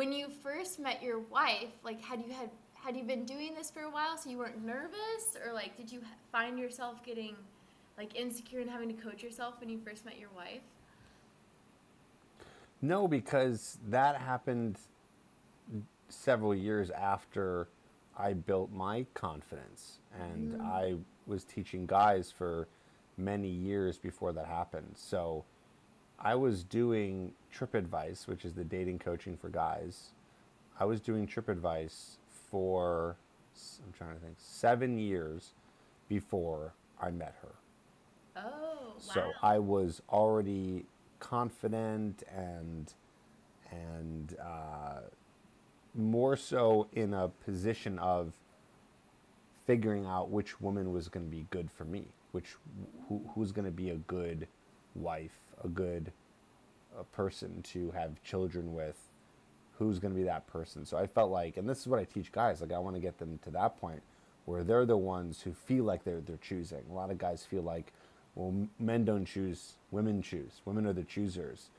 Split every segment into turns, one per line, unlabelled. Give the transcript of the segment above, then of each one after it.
when you first met your wife, like had you had had you been doing this for a while so you weren't nervous or like did you find yourself getting like insecure and having to coach yourself when you first met your wife?
No, because that happened several years after I built my confidence and mm. I was teaching guys for many years before that happened. So I was doing Tripp Advice, which is the dating coaching for guys. I was doing Tripp Advice for, I'm trying to think, seven years before I met her.
Oh, wow.
So I was already confident and and uh, more so in a position of figuring out which woman was going to be good for me, which who, who's going to be a good wife, a good a person to have children with, who's going to be that person. So I felt like, and this is what I teach guys, like I want to get them to that point where they're the ones who feel like they're they're choosing. A lot of guys feel like, well, men don't choose, women choose. Women are the choosers.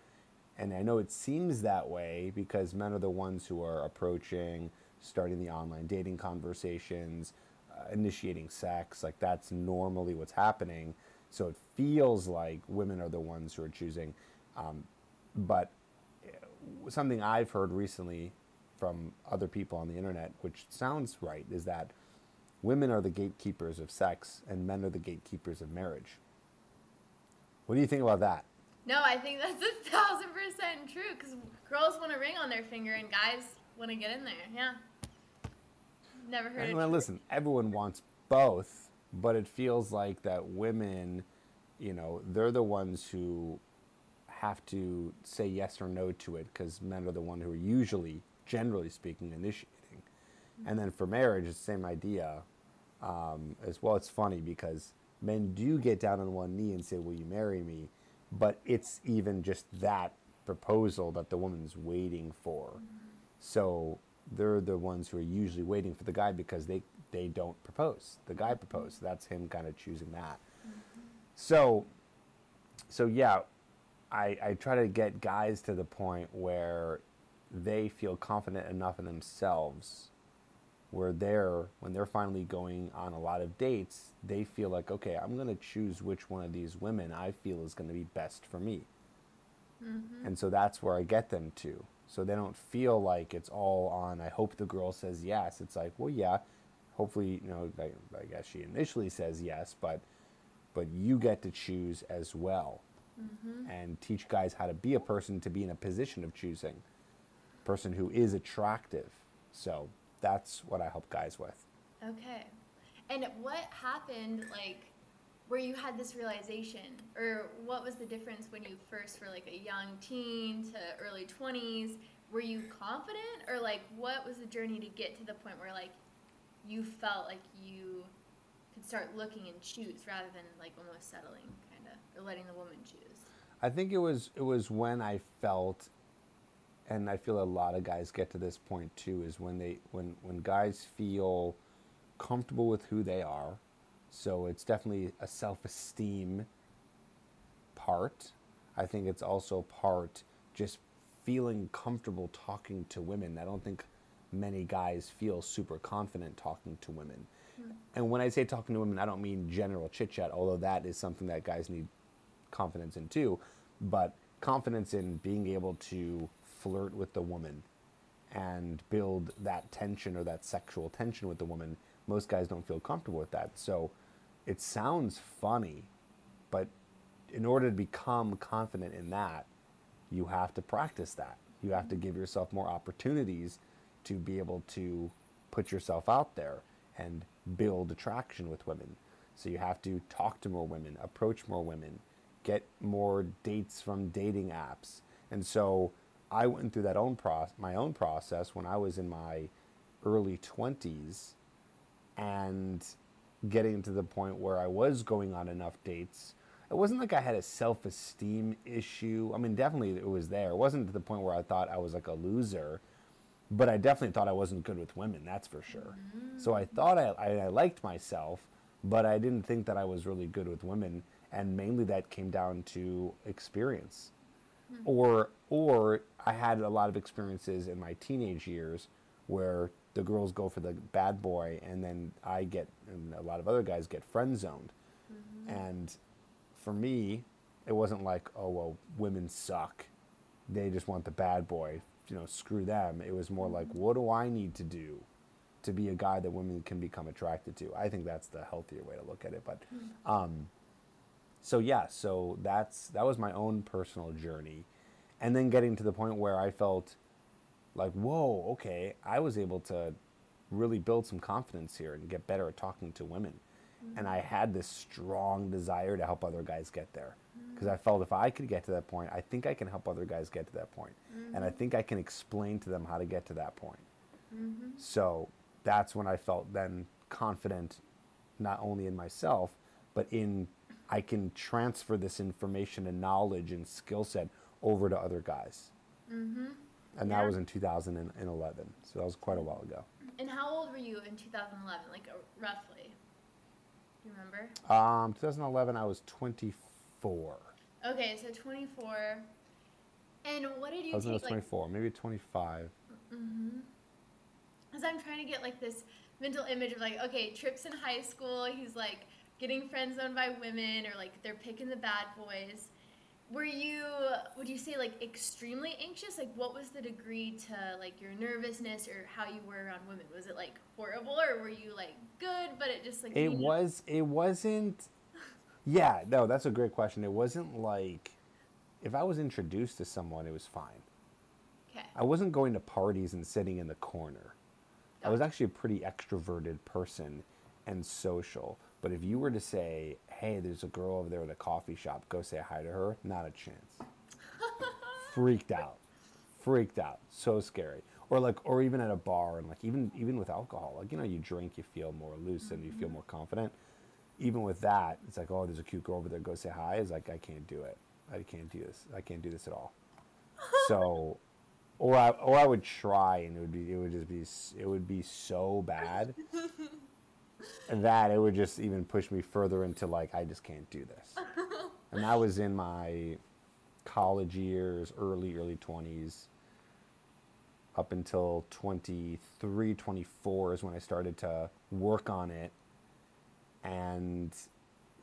And I know it seems that way because men are the ones who are approaching, starting the online dating conversations, uh, initiating sex. Like that's normally what's happening. So it feels like women are the ones who are choosing. Um, but uh, something I've heard recently from other people on the internet, which sounds right, is that women are the gatekeepers of sex and men are the gatekeepers of marriage. What do you think about that?
No, I think that's a thousand percent true because girls want a ring on their finger and guys want to get in there. Yeah. Never heard
and, it. Well, listen, everyone wants both, but it feels like that women, you know, they're the ones who have to say yes or no to it because men are the one who are usually, generally speaking, initiating. And then for marriage, it's the same idea. Um, as well, it's funny because men do get down on one knee and say, "Will you marry me?" But it's even just that proposal that the woman's waiting for. So they're the ones who are usually waiting for the guy because they they don't propose. The guy proposed. That's him kind of choosing that. Mm-hmm. So so yeah, I, I try to get guys to the point where they feel confident enough in themselves where they're when they're finally going on a lot of dates they feel like okay i'm going to choose which one of these women i feel is going to be best for me mm-hmm. and so that's where i get them to so they don't feel like it's all on i hope the girl says yes it's like well yeah hopefully you know i, I guess she initially says yes but but you get to choose as well mm-hmm. and teach guys how to be a person to be in a position of choosing, a person who is attractive. So that's what I help guys with.
Okay. And what happened, like, where you had this realization, or what was the difference when you first were like a young teen to early 20s? Were you confident, or like, what was the journey to get to the point where like you felt like you could start looking and choose rather than like almost settling, kind of, or letting the woman choose?
I think it was it was when I felt, and I feel a lot of guys get to this point too, is when they when when guys feel comfortable with who they are. So it's definitely a self-esteem part. I think it's also part just feeling comfortable talking to women. I don't think many guys feel super confident talking to women. Mm. And when I say talking to women, I don't mean general chit chat, although that is something that guys need confidence in too, but confidence in being able to flirt with the woman and build that tension or that sexual tension with the woman. Most guys don't feel comfortable with that. So it sounds funny, but in order to become confident in that, you have to practice that. You have to give yourself more opportunities to be able to put yourself out there and build attraction with women. So you have to talk to more women, approach more women, get more dates from dating apps. And so I went through that own pro- my own process when I was in my early 20s and getting to the point where I was going on enough dates. It wasn't like I had a self esteem issue. I mean, definitely it was there. It wasn't to the point where I thought I was like a loser, but I definitely thought I wasn't good with women, that's for sure. Mm-hmm. So I thought I, I, I liked myself, but I didn't think that I was really good with women and mainly that came down to experience. or or I had a lot of experiences in my teenage years where the girls go for the bad boy, and then I get and a lot of other guys get friend zoned, and for me, it wasn't like oh well women suck, they just want the bad boy, you know screw them. It was more like what do I need to do to be a guy that women can become attracted to. I think that's the healthier way to look at it. But um, so yeah, so that's that was my own personal journey, and then getting to the point where I felt like, whoa, okay, I was able to really build some confidence here and get better at talking to women, and I had this strong desire to help other guys get there. Because I felt if I could get to that point, I think I can help other guys get to that point. And I think I can explain to them how to get to that point. So that's when I felt then confident, not only in myself, but in I can transfer this information and knowledge and skill set over to other guys. Mm-hmm. And that was in 2011. So that was quite a while ago.
And how old were you in 2011, like uh, roughly? Do you remember?
Um, 2011, I was 24.
Okay, so 24. And what did you
I was,
take?
was
like,
24, maybe 25. Mhm.
Because I'm trying to get like this mental image of like, okay, Tripp's in high school, he's like getting friend zoned by women or like they're picking the bad boys. Were you, would you say like extremely anxious? Like, what was the degree to like your nervousness or how you were around women? Was it like horrible or were you like good, but it just like.
It was. It wasn't. Yeah, no, that's a great question. It wasn't like if I was introduced to someone, it was fine.
Okay.
I wasn't going to parties and sitting in the corner. I was actually a pretty extroverted person and social. But if you were to say, "Hey, there's a girl over there at a coffee shop. Go say hi to her," not a chance. Freaked out. Freaked out. So scary. Or like, or even at a bar and like, even even with alcohol, like you know, you drink, you feel more loose and you feel mm-hmm. more confident. Even with that, it's like, oh, there's a cute girl over there. Go say hi. It's like, I can't do it. I can't do this. I can't do this at all. so, or I or I would try and it would be it would just be it would be so bad that it would just even push me further into like I just can't do this. and that was in my college years, early early 20s up until 23 24 is when I started to work on it and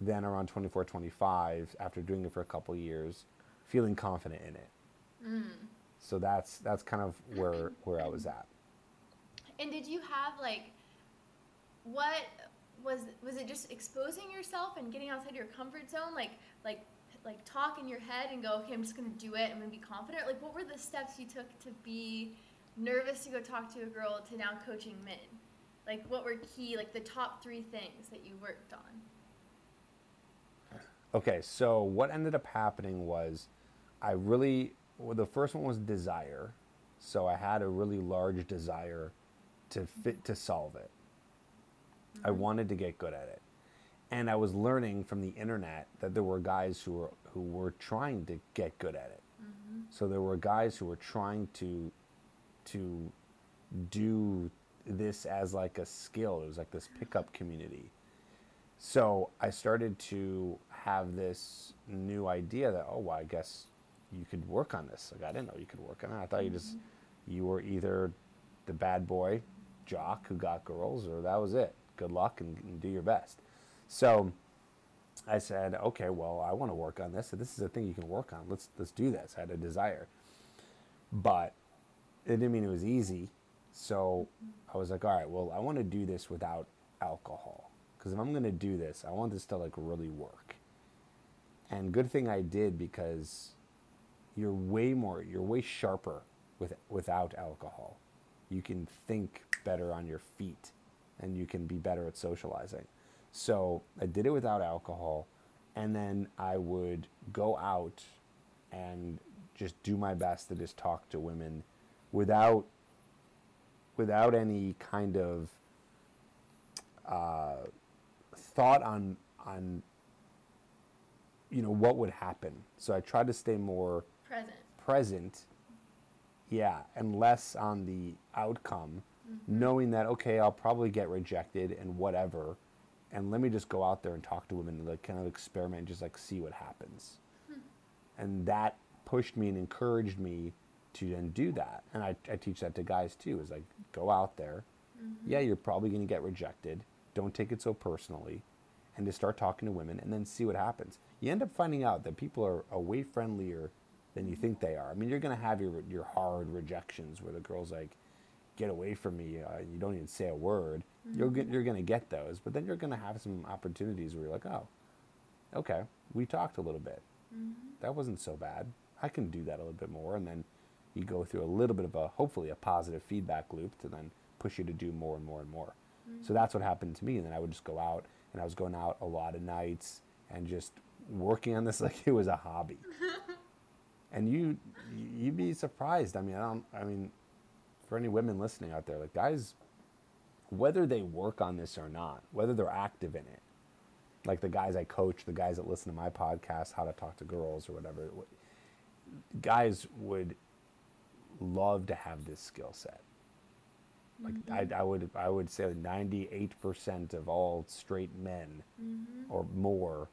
then around 24 25 after doing it for a couple years feeling confident in it. Mm. So that's that's kind of where where I was at.
And did you have like what was was it just exposing yourself and getting outside your comfort zone? Like like like talk in your head and go okay I'm just going to do it. I'm going to be confident. Like what were the steps you took to be nervous to go talk to a girl to now coaching men like what were key like the top 3 things that you worked on
Okay, so what ended up happening was I really well, the first one was desire. So I had a really large desire to fit to solve it. I mm-hmm. wanted to get good at it. And I was learning from the internet that there were guys who were who were trying to get good at it. Mm-hmm. So there were guys who were trying to to do this as like a skill. It was like this pickup community. So I started to have this new idea that oh, well, I guess you could work on this. Like I didn't know you could work on it. I thought you just mm-hmm. you were either the bad boy jock who got girls, or that was it. Good luck and, and do your best. So I said, okay, well, I want to work on this. So this is a thing you can work on. Let's let's do this. I had a desire, but it didn't mean it was easy. So I was like, all right, well, I want to do this without alcohol because if I'm going to do this, I want this to like really work. And good thing I did because you're way more, you're way sharper with without alcohol. You can think better on your feet, and you can be better at socializing. So I did it without alcohol, and then I would go out and just do my best to just talk to women without without any kind of uh, thought on on you know what would happen. So I tried to stay more
present.
present, yeah, and less on the outcome, knowing that okay, I'll probably get rejected and whatever, and let me just go out there and talk to women and like kind of experiment, and just like see what happens, and that pushed me and encouraged me to then do that. And I, I teach that to guys too. Is like go out there. Mm-hmm. Yeah, you're probably going to get rejected. Don't take it so personally, and just start talking to women, and then see what happens. You end up finding out that people are, are way friendlier than you think they are. I mean, you're going to have your your hard rejections where the girl's like, "Get away from me!" Uh, you don't even say a word. You're mm-hmm. get, you're going to get those, but then you're going to have some opportunities where you're like, "Oh, okay, we talked a little bit. Mm-hmm. That wasn't so bad. I can do that a little bit more." And then you go through a little bit of a hopefully a positive feedback loop to then push you to do more and more and more. So that's what happened to me. And then I would just go out, and I was going out a lot of nights and just working on this like it was a hobby. and you you'd be surprised. I mean, I don't. I mean, for any women listening out there, like guys, whether they work on this or not, whether they're active in it, like the guys I coach, the guys that listen to my podcast, How to Talk to Girls or whatever, guys would love to have this skill set. Like mm-hmm. I, I would, I would say ninety-eight percent of all straight men, mm-hmm. or more,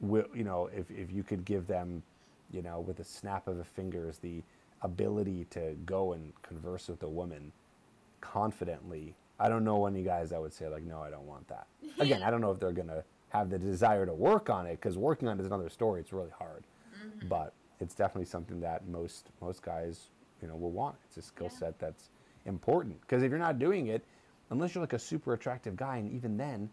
will you know if if you could give them, you know, with a snap of the fingers, the ability to go and converse with a woman confidently. I don't know any guys that would say like, no, I don't want that. Again, I don't know if they're gonna have the desire to work on it because working on it is another story. It's really hard, mm-hmm. but it's definitely something that most most guys, you know, will want. It's a skill
Yeah.
set that's important because if you're not doing it, unless you're like a super attractive guy, and even then,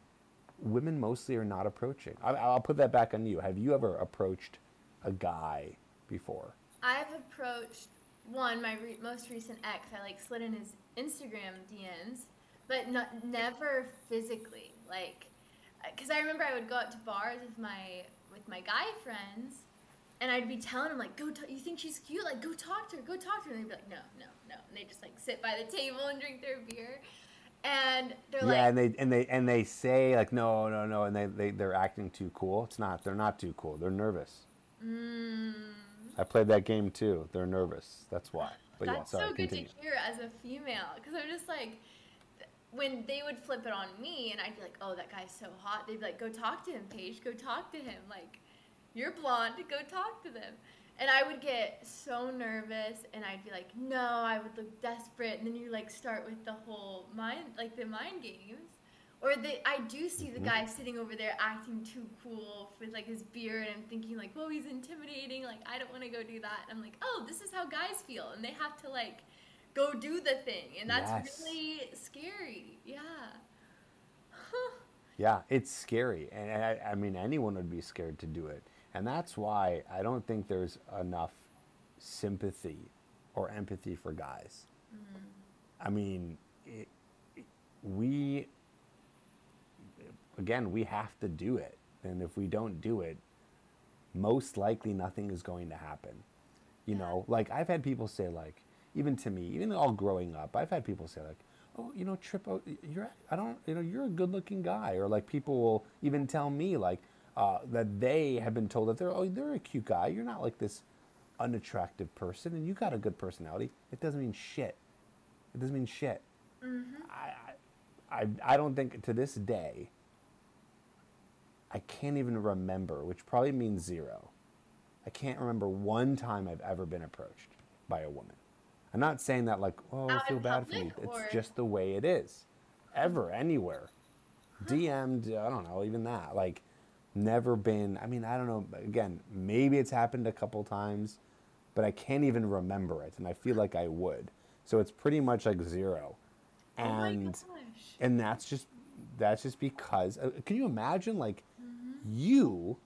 women mostly are not approaching. I, I'll put that back on you. Have you ever approached a guy before?
I've approached one, my re- most recent ex. I like slid in his Instagram DMs, but not, never physically. Like, because I remember I would go out to bars with my with my guy friends, and I'd be telling them like, "Go, t- you think she's cute? Like, go talk to her. Go talk to her." And they'd be like, "No, no, no," and they just like sit by the table and drink their beer, and they're
yeah,
like, yeah,
and they and they and they say like no, no, no, and they they they're acting too cool. It's not. They're not too cool. They're nervous.
mm,
I played that game too. They're nervous. That's why. But yeah,
That's
sorry.
so good
continue.
to hear as a female because I'm just like, when they would flip it on me and I'd be like, oh, that guy's so hot, they'd be like, go talk to him, Paige, go talk to him. Like, you're blonde, go talk to them. And I would get so nervous and I'd be like, no, I would look desperate. And then you like start with the whole mind, like the mind games. Or the, I do see the
Mhm.
guy sitting over there acting too cool with like his beard, and I'm thinking like, "Whoa, he's intimidating! Like, I don't want to go do that." And I'm like, "Oh, this is how guys feel," and they have to like go do the thing, and that's
Yes.
really scary. Yeah.
Yeah, it's scary, and I, I mean anyone would be scared to do it, and that's why I don't think there's enough sympathy or empathy for guys. Mm-hmm. I mean, it, we again we have to do it, and if we don't do it, most likely nothing is going to happen. You know, like I've had people say like, even to me, even all growing up, I've had people say like, oh, you know, Tripp, you're, I don't, you know, you're a good-looking guy, or like people will even tell me like uh, that they have been told that they're, oh, they're a cute guy. You're not like this unattractive person, and you got a good personality. It doesn't mean shit. It doesn't mean shit. I, I, I don't think to this day. I can't even remember, which probably means zero. I can't remember one time I've ever been approached by a woman. I'm not saying that like, oh, I feel bad for you.
or-
It's just the way it is. Ever, anywhere. DM'd, I don't know, even that. Like, never been, I mean, I don't know. Again, maybe it's happened a couple times, but I can't even remember it. And I feel like I would. So it's pretty much like zero.
oh
And
gosh.
and that's just that's just because uh, can you imagine like you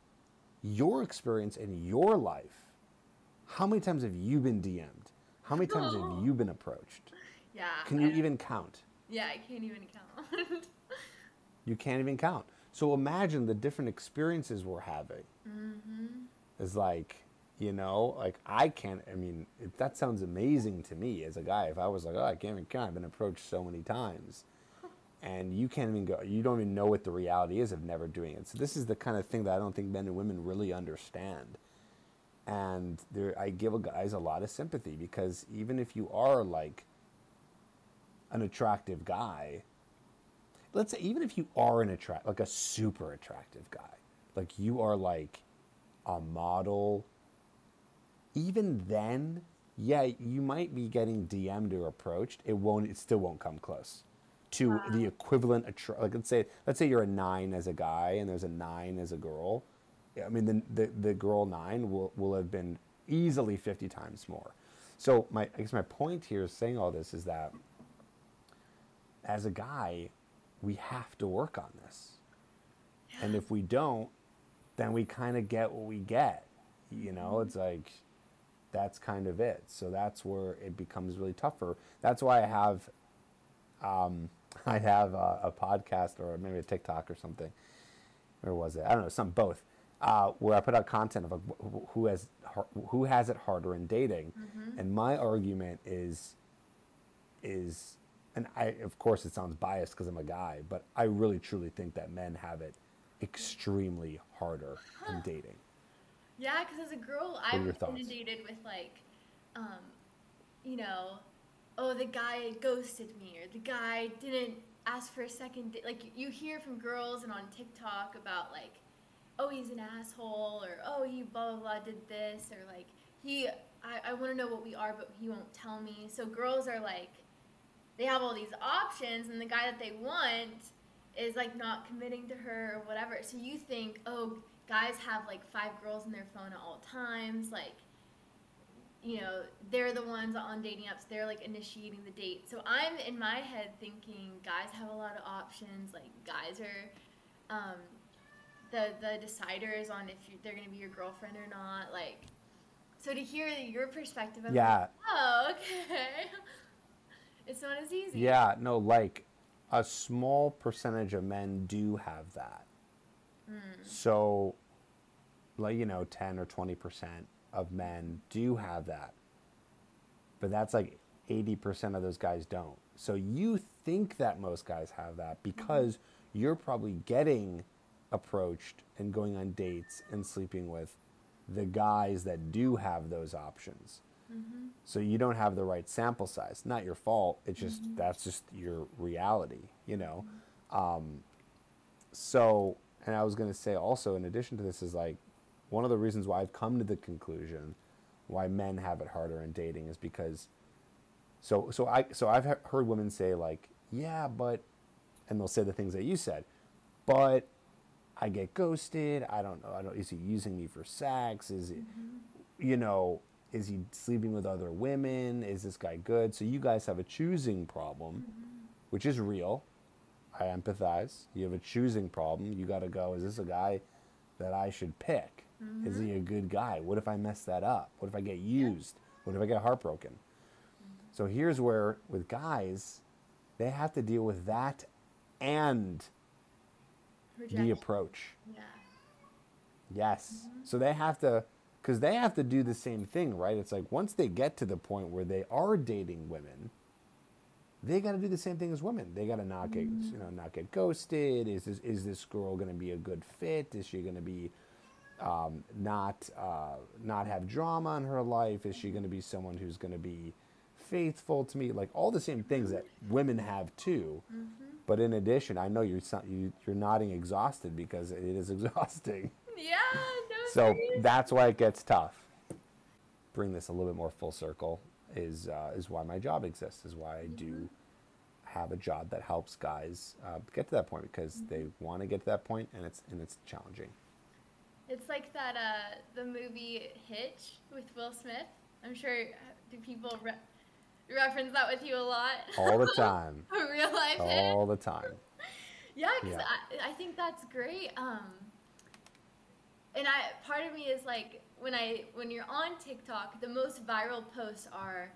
your experience in your life how many times have you been dm'd how many times have you been approached
Yeah.
can you even count
Yeah, I can't even count.
you can't even count so imagine the different experiences we're having. Mm-hmm. Is like you know like i can't i mean it, that sounds amazing to me as a guy if i was like oh i can't even count i've been approached so many times and you can't even go you don't even know what the reality is of never doing it. So this is the kind of thing that i don't think men and women really understand. And there i give guys a lot of sympathy because even if you are like an attractive guy let's say even if you are an attract like a super attractive guy like you are like a model even then, yeah, you might be getting DM'd or approached. It won't. It still won't come close to uh-huh. the equivalent. Attr- like let's say, let's say you're a nine as a guy and there's a nine as a girl. I mean, the the, the girl nine will will have been easily fifty times more. So my I guess my point here is saying all this is that as a guy, we have to work on this. And if we don't, then we kind of get what we get. You know, it's like that's kind of it. So that's where it becomes really tougher. That's why I have, um, I have a, a podcast or maybe a TikTok or something. Or was it? I don't know. Some both. Uh, where I put out content of like, who has who has it harder in dating, and my argument is is, and I of course it sounds biased because I'm a guy, but I really truly think that men have it extremely harder in dating.
Yeah, because as a girl, I was inundated with like, um, you know, oh the guy ghosted me or the guy didn't ask for a second. Di-. Like you hear from girls and on TikTok about like, oh he's an asshole or oh he blah blah blah did this or like he I, I want to know what we are but he won't tell me. So girls are like, they have all these options and the guy that they want is like not committing to her or whatever. So you think, oh, guys have like five girls in their phone at all times, like you know, they're the ones on dating apps, they're like initiating the date. So I'm in my head thinking guys have a lot of options, like guys are um, the the deciders on if you, they're gonna be your girlfriend or not. Like, so to hear your perspective, I'm
Yeah.
like, oh, okay, it's not as easy.
Yeah, no, like a small percentage of men do have that. Hmm. So, like, you know, 10 or 20% of men do have that. But that's like 80% of those guys don't. So you think that most guys have that mm-hmm. because you're probably getting approached and going on dates and sleeping with the guys that do have those options. Mm-hmm. So you don't have the right sample size. Not your fault. It's just mm-hmm. that's just your reality, you know. Mm-hmm. Um, so, and I was going to say also, in addition to this, is like one of the reasons why I've come to the conclusion why men have it harder in dating is because. So so I so I've he- heard women say like, yeah, but, and they'll say the things that you said, but I get ghosted. I don't know. I don't. Is he using me for sex? Is it, you know, is he sleeping with other women? Is this guy good? So you guys have a choosing problem, mm-hmm. which is real. I empathize. You have a choosing problem. You got to go. Is this a guy that I should pick? Is he a mm-hmm. good guy? What if I mess that up? What if I get used? What if I get heartbroken? Mm-hmm. So here's where, with guys, they have to deal with that and the approach.
Yeah.
Yes. So they have to, because they have to do the same thing, right? It's like once they get to the point where they are dating women, they got to do the same thing as women. They got to not get, you know, not get ghosted. Is this is this girl going to be a good fit? Is she going to be um, not uh, not have drama in her life? Is she going to be someone who's going to be faithful to me? Like all the same things that women have too. But in addition, I know you're so- you, you're nodding exhausted because it is exhausting.
Yeah, no.
So that's why it gets tough. Bring this a little bit more full circle is uh, is why my job exists. Is why I do have a job that helps guys uh, get to that point because they want to get to that point and it's and it's challenging.
It's like that uh the movie Hitch with Will Smith. I'm sure uh, do people re- reference that with you a lot?
All the time,
a real life
all the time.
Yeah, because
Yeah.
I, I think that's great. Um, and I part of me is like when I when you're on TikTok, the most viral posts are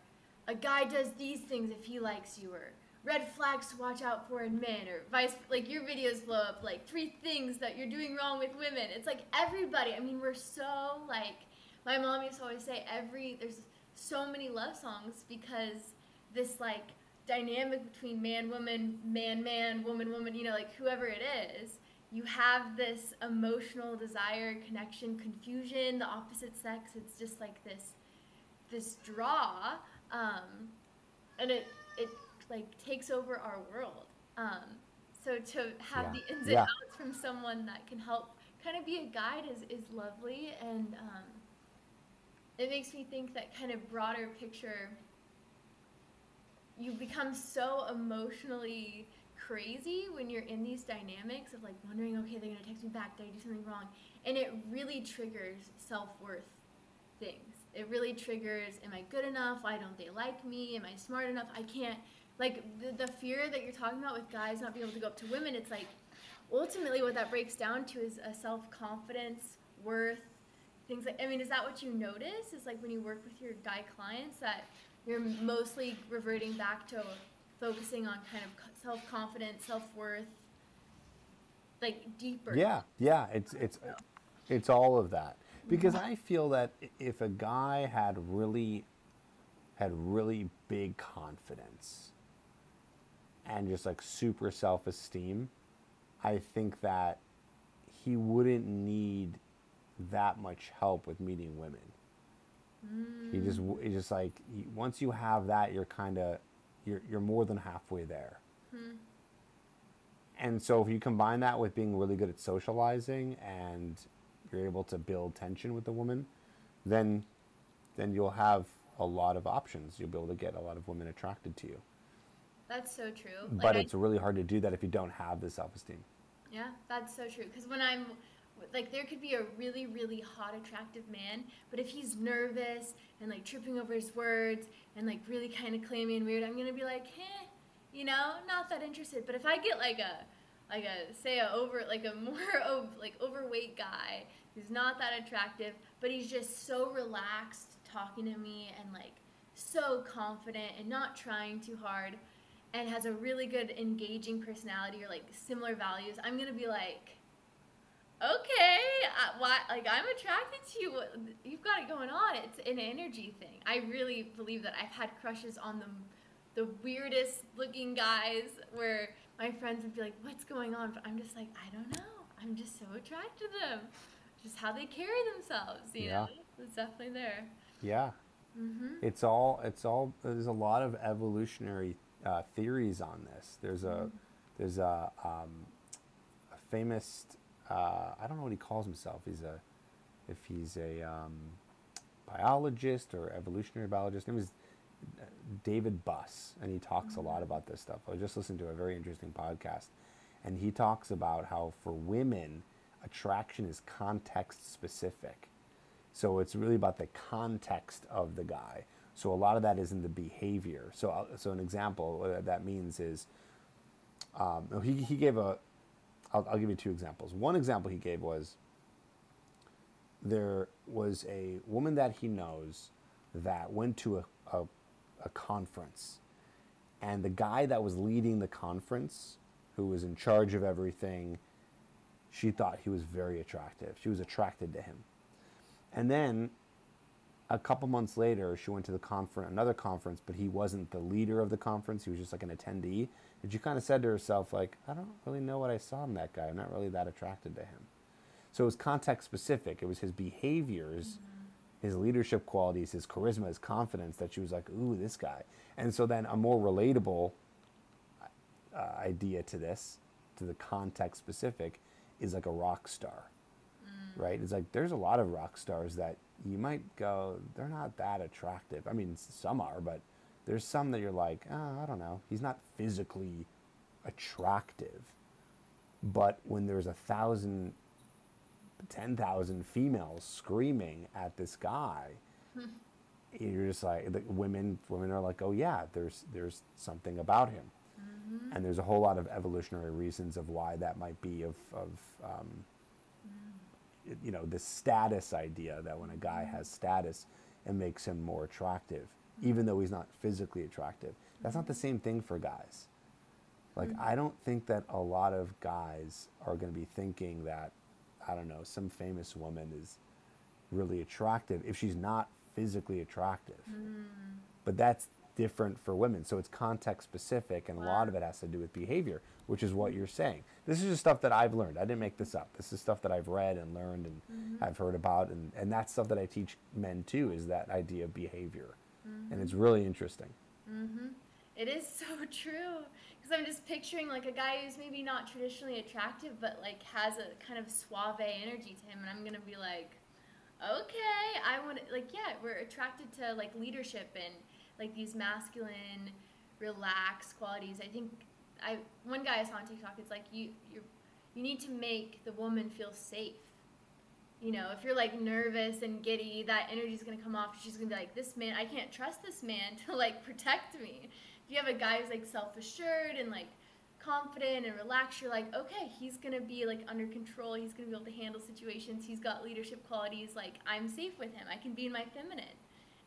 a guy does these things if he likes you, or red flags to watch out for in men, or vice like your videos blow up like three things that you're doing wrong with women. It's like everybody. I mean, we're so like my mom used to always say every there's so many love songs because this like dynamic between man woman man man woman woman you know like whoever it is you have this emotional desire connection confusion the opposite sex it's just like this this draw um, and it it like takes over our world um, so to have
Yeah.
the ins and
Yeah.
outs from someone that can help kind of be a guide is, is lovely and um, it makes me think that kind of broader picture you become so emotionally crazy when you're in these dynamics of like wondering okay they're gonna text me back did i do something wrong? And it really triggers self-worth things. It really triggers am i good enough? Why don't they like me? Am i smart enough? I can't like the, the fear that you're talking about with guys not being able to go up to women it's like ultimately what that breaks down to is a self-confidence worth things like i mean is that what you notice? Is like when you work with your guy clients that you're mostly reverting back to focusing on kind of self-confidence self-worth like deeper
Yeah, yeah, it's it's it's all of that. Because mm-hmm. I feel that if a guy had really had really big confidence and just like super self-esteem, I think that he wouldn't need that much help with meeting women. He just mm. w- it's just like he, once you have that, you're kind of you're you're more than halfway there. And so if you combine that with being really good at socializing and you're able to build tension with the woman, then then you'll have a lot of options. You'll be able to get a lot of women attracted to you.
that's so true
But
Like, I-
it's really hard to do that if you don't have the self-esteem.
Yeah, that's so true. Because when I'm like, there could be a really, really hot, attractive man, but if he's nervous and like tripping over his words and like really kind of clammy and weird, I'm gonna be like, eh, you know, not that interested. But if I get like a, like a say a over like a more of like overweight guy who's not that attractive, but he's just so relaxed talking to me and like so confident and not trying too hard and has a really good engaging personality or like similar values, I'm gonna be like, okay, I, why? Like I'm attracted to you. You've got it going on. It's an energy thing. I really believe that I've had crushes on the the weirdest looking guys where my friends would be like, "What's going on?" But I'm just like, I don't know. I'm just so attracted to them. Just how they carry themselves, you
Yeah.
know. It's definitely there.
Yeah.
Mhm.
It's all it's all there's a lot of evolutionary uh, theories on this. There's a there's a, um, a famous uh, I don't know what he calls himself. He's a if he's a um, biologist or evolutionary biologist. It was uh, David Buss, and he talks a lot about this stuff. I just listened to a very interesting podcast, and he talks about how for women, attraction is context specific. So it's really about the context of the guy. So a lot of that is in the behavior. So, uh, so an example what that means is, um, he he gave a. I'll, I'll give you two examples. One example he gave was. There was a woman that he knows that went to a, a, a conference, and the guy that was leading the conference, who was in charge of everything, she thought he was very attractive. She was attracted to him. And then a couple months later, she went to the conference, another conference, but he wasn't the leader of the conference. He was just like an attendee. And she kind of said to herself, like, I don't really know what I saw in that guy. I'm not really that attracted to him. So it was context specific. It was his behaviors, his leadership qualities, his charisma, his confidence that she was like, ooh, this guy. And so then a more relatable uh, idea to this, to the context specific, is like a rock star right? It's like there's a lot of rock stars that you might go, they're not that attractive. I mean, some are, but there's some that you're like, oh, I don't know. He's not physically attractive. But when there's a thousand, ten thousand females screaming at this guy, hmm. you're just like the women. Women are like, oh yeah, there's there's something about him, mm-hmm. and there's a whole lot of evolutionary reasons of why that might be. Of of um, it- you know the status idea that when a guy mm-hmm. has status it makes him more attractive even though he's not physically attractive. That's not the same thing for guys. Like mm. i don't think that a lot of guys are going to be thinking that i don't know some famous woman is really attractive if she's not physically attractive. Mm. But that's different for women. So it's context specific and a lot of it has to do with behavior which is what you're saying. This is just stuff that i've learned. I didn't make this up. This is stuff that i've read and learned and mm-hmm. i've heard about and, and that's stuff that i teach men too is that idea of behavior Mm-hmm. and it's really interesting mm-hmm.
It is so true. Because I'm just picturing like a guy who's maybe not traditionally attractive, but like has a kind of suave energy to him, and I'm gonna be like, okay, I want to, like, yeah, we're attracted to, like, leadership and, like, these masculine, relaxed qualities. I think, I, one guy I saw on TikTok, it's like, you, you you need to make the woman feel safe. You know, if you're like nervous and giddy, that energy's gonna come off. She's gonna be like, this man, I can't trust this man to like protect me. If you have a guy who's like self assured and like confident and relaxed, you're like, okay, he's gonna be like under control. He's gonna be able to handle situations. He's got leadership qualities. Like, I'm safe with him. I can be in my feminine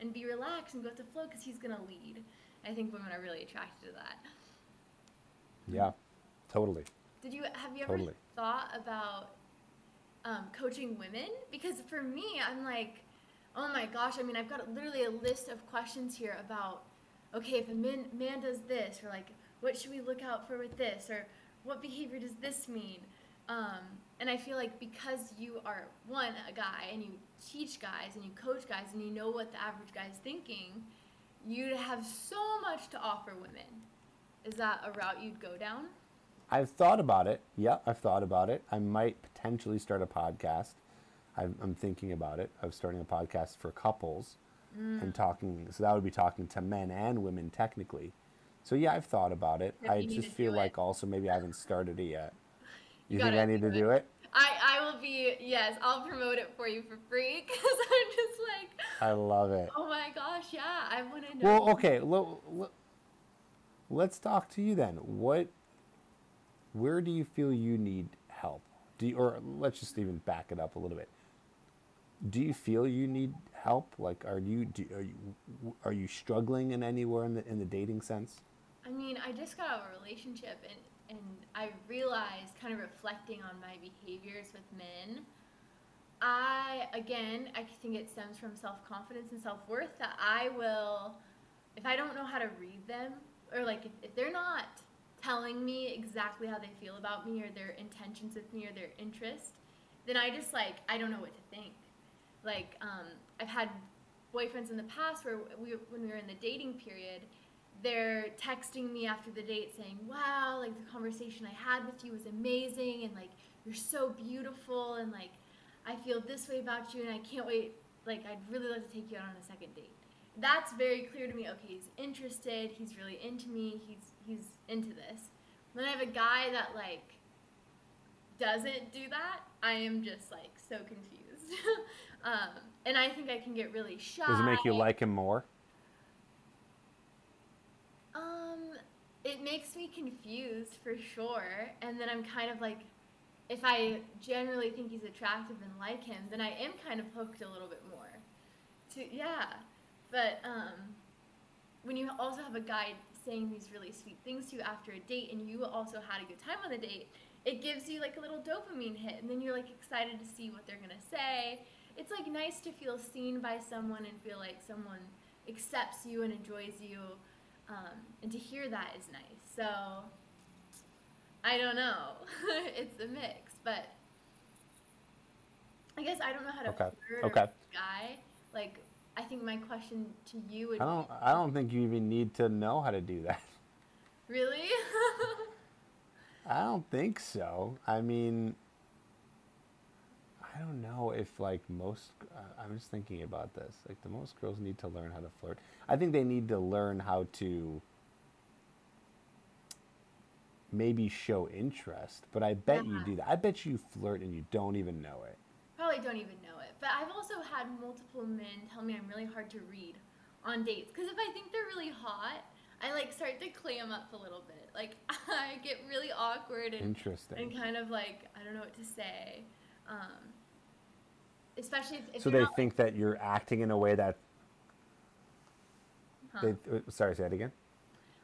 and be relaxed and go with the flow because he's gonna lead. I think women are really attracted to that.
Yeah, totally.
Did you have you ever
Totally.
thought about um, coaching women? Because for me, I'm like, oh my gosh. I mean, I've got literally a list of questions here about, okay, if a man, man does this, or like, what should we look out for with this, or what behavior does this mean? Um, and I feel like because you are one a guy and you teach guys and you coach guys and you know what the average guy is thinking, you have so much to offer women. Is that a route you'd go down?
I've thought about it. Yeah, I've thought about it. I might potentially start a podcast. I'm, I'm thinking about it of starting a podcast for couples
Mm.
and talking. So that would be talking to men and women technically. So yeah, I've thought about it. I just feel like
it.
also maybe I haven't started it yet.
You
You, think I need to do it?
I, I will be yes I'll promote it for you for free because I'm just like
I love it.
oh my gosh yeah I want to know
Well, okay. Lo, let's talk to you then. What, where do you feel you need help? Do you, or let's just even back it up a little bit. Do you feel you need help? Like, are you do, are you are you struggling in anywhere in the in the dating sense?
I mean I just got out of a relationship and and I realized kind of reflecting on my behaviors with men I again I think it stems from self-confidence and self-worth that I will if I don't know how to read them or like if, if they're not telling me exactly how they feel about me or their intentions with me or their interest then I just like I don't know what to think. Like um, I've had boyfriends in the past where we when we were in the dating period they're texting me after the date saying wow like the conversation I had with you was amazing and like you're so beautiful and like I feel this way about you and I can't wait like I'd really like to take you out on a second date. That's very clear to me. Okay he's interested. He's really into me. He's he's into this. Then I have a guy that like doesn't do that I am just like so confused. Um, and I think I can get really shy.
Does it make you like him more?
um, it makes me confused for sure, and then I'm kind of like, if I generally think he's attractive and like him, then I am kind of hooked a little bit more. To yeah, but um, when you also have a guy saying these really sweet things to you after a date, and you also had a good time on the date, it gives you like a little dopamine hit, and then you're like excited to see what they're gonna say. It's like nice to feel seen by someone and feel like someone accepts you and enjoys you um, and to hear that is nice. So I don't know. it's a mix, but I guess I don't know how to
Okay,
flirt
okay.
guy. Like I think my question to you would
I don't. I don't think you even need to know how to do that.
really.
I don't think so. I mean, I don't know if like most. Uh, I'm just thinking about this. Like the most girls need to learn how to flirt. I think they need to learn how to maybe show interest. But I bet you do that. I bet you flirt and you don't even know it.
Probably don't even know it. But I've also had multiple men tell me I'm really hard to read on dates because if I think they're really hot, I like start to clam up a little bit. Like I get really awkward and
Interesting.
and kind of like I don't know what to say. Um, especially if, if
so they
not,
think that you're acting in a way that
huh.
they. uh, Sorry, say that again.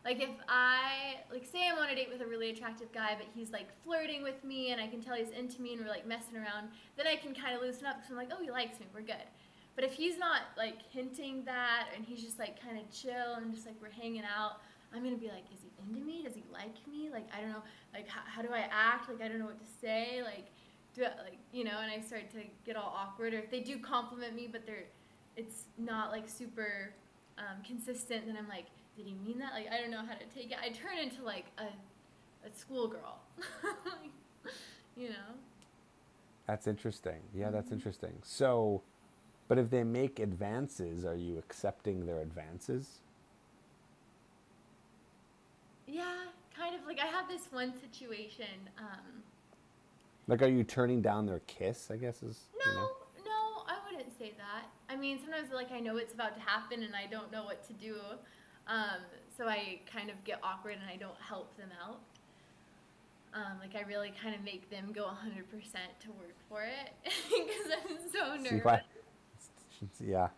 Like if I like say I'm on a date with a really attractive guy, but he's like flirting with me, and I can tell he's into me, and we're like messing around. Then I can kind of loosen up because I'm like, oh, he likes me, we're good. But if he's not like hinting that, and he's just like kind of chill and just like we're hanging out, I'm gonna be like, is he into me? Does he like me? Like I don't know. Like how, how do I act? Like I don't know what to say. Like do I, like you know? And I start to get all awkward. Or if they do compliment me, but they're it's not like super um, consistent, then I'm like, did he mean that? Like I don't know how to take it. I turn into like a a schoolgirl, you know.
That's interesting. Yeah, that's interesting. So, But if they make advances, are you accepting their advances?
Yeah, kind of. Like I have this one situation. Um,
Like, are you turning down their kiss? I guess is.
no,
You know?
no, I wouldn't say that. I mean, sometimes like I know it's about to happen and I don't know what to do, um, so I kind of get awkward and I don't help them out. Um, like I really kind of make them go 100% to work for it because I'm so nervous.
why- Yeah.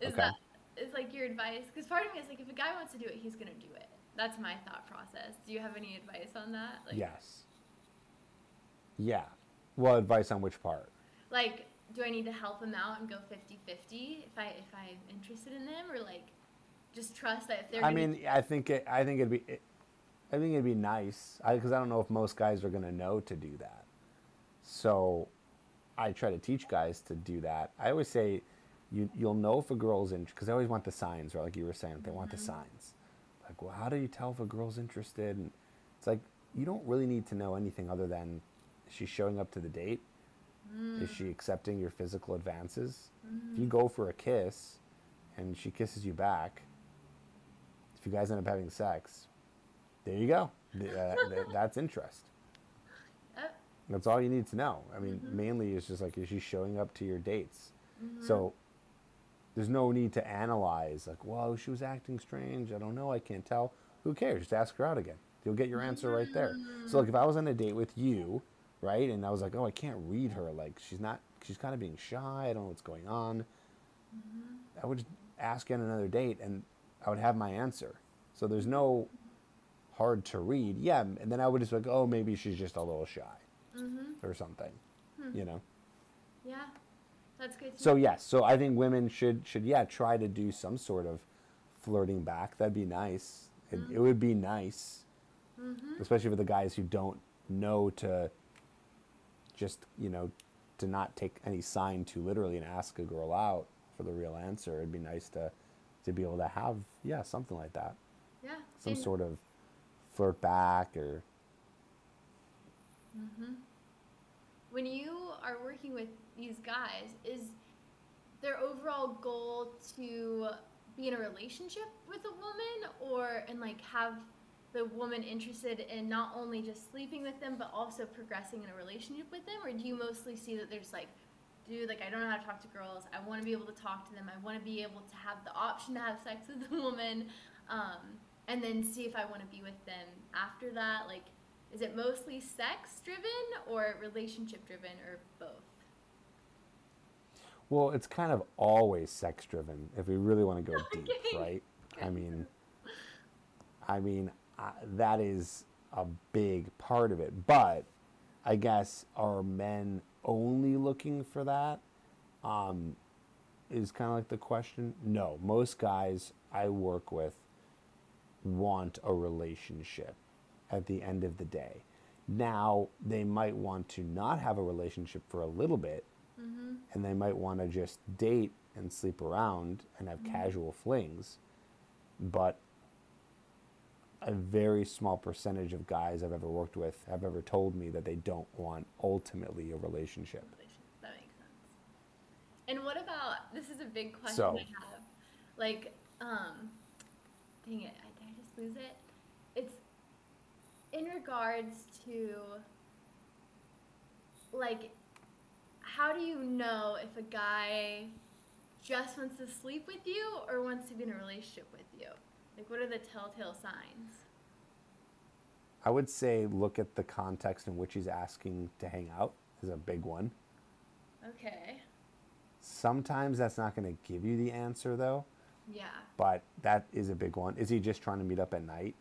Is
Okay.
that is like your advice? Because part of me is like, if a guy wants to do it, he's gonna do it. That's my thought process. Do you have any advice on that? Like,
yes. Yeah. Well, advice on which part?
Like, do I need to help him out and go 50-50 if I if I'm interested in them, or like, just trust that if they're.
I mean, I think it, I think it'd be, it, I think it'd be nice because I, don't know if most guys are gonna know to do that. So, I try to teach guys to do that. I always say, you you'll know if a girl's in because I always want the signs, right? Like you were saying, they want the mm-hmm. signs. Like, well, how do you tell if a girl's interested? And it's like you don't really need to know anything other than she's showing up to the date? Is mm. she accepting your physical advances? If you mm. go for a kiss and she kisses you back, if you guys end up having sex, there you go. Uh, that's interest. That's all you need to know. I mean, mm-hmm. mainly it's just like, is she showing up to your dates? Mm-hmm. So there's no need to analyze, like, well, she was acting strange. I don't know. I can't tell. Who cares? Just ask her out again. You'll get your answer right there. So, like, if I was on a date with you, right, and I was like, oh, I can't read her. Like, she's not, she's kind of being shy. I don't know what's going on. Mm-hmm. I would just ask you on another date and I would have my answer. So there's no hard to read. Yeah. And then I would just like, oh, maybe she's just a little shy mm-hmm. or something, hmm. you know?
yeah, that's good. To
So
know.
yes, so I think women should should yeah try to do some sort of flirting back. That'd be nice. It, mm-hmm. it would be nice, mm-hmm. especially for the guys who don't know to just you know to not take any sign too literally and ask a girl out for the real answer. It'd be nice to to be able to have yeah something like that,
yeah,
some
and-
sort of flirt back or mm-hmm.
when you are working with these guys, is their overall goal to be in a relationship with a woman or and like have the woman interested in not only just sleeping with them but also progressing in a relationship with them? Or do you mostly see that there's like dude like i don't know how to talk to girls i want to be able to talk to them i want to be able to have the option to have sex with a woman um, and then see if i want to be with them after that like is it mostly sex driven or relationship driven or both
Well, it's kind of always sex driven if we really want to go deep, right? I mean, I mean uh, that is a big part of it. But I guess are men only looking for that? Um, is kind of like the question. No, most guys I work with want a relationship at the end of the day. Now, they might want to not have a relationship for a little bit, and they might want to just date and sleep around and have casual flings. But a very small percentage of guys I've ever worked with have ever told me that they don't want ultimately a relationship.
that makes sense. And what about this is a big question
So-
i have. Like um dang it I, did i just lose it? It's in regards to like how do you know if a guy just wants to sleep with you or wants to be in a relationship with you like what are the telltale signs
I would say look at the context in which he's asking to hang out is a big one.
okay
Sometimes that's not going to give you the answer though,
yeah
but that is a big one. Is he just trying to meet up at night?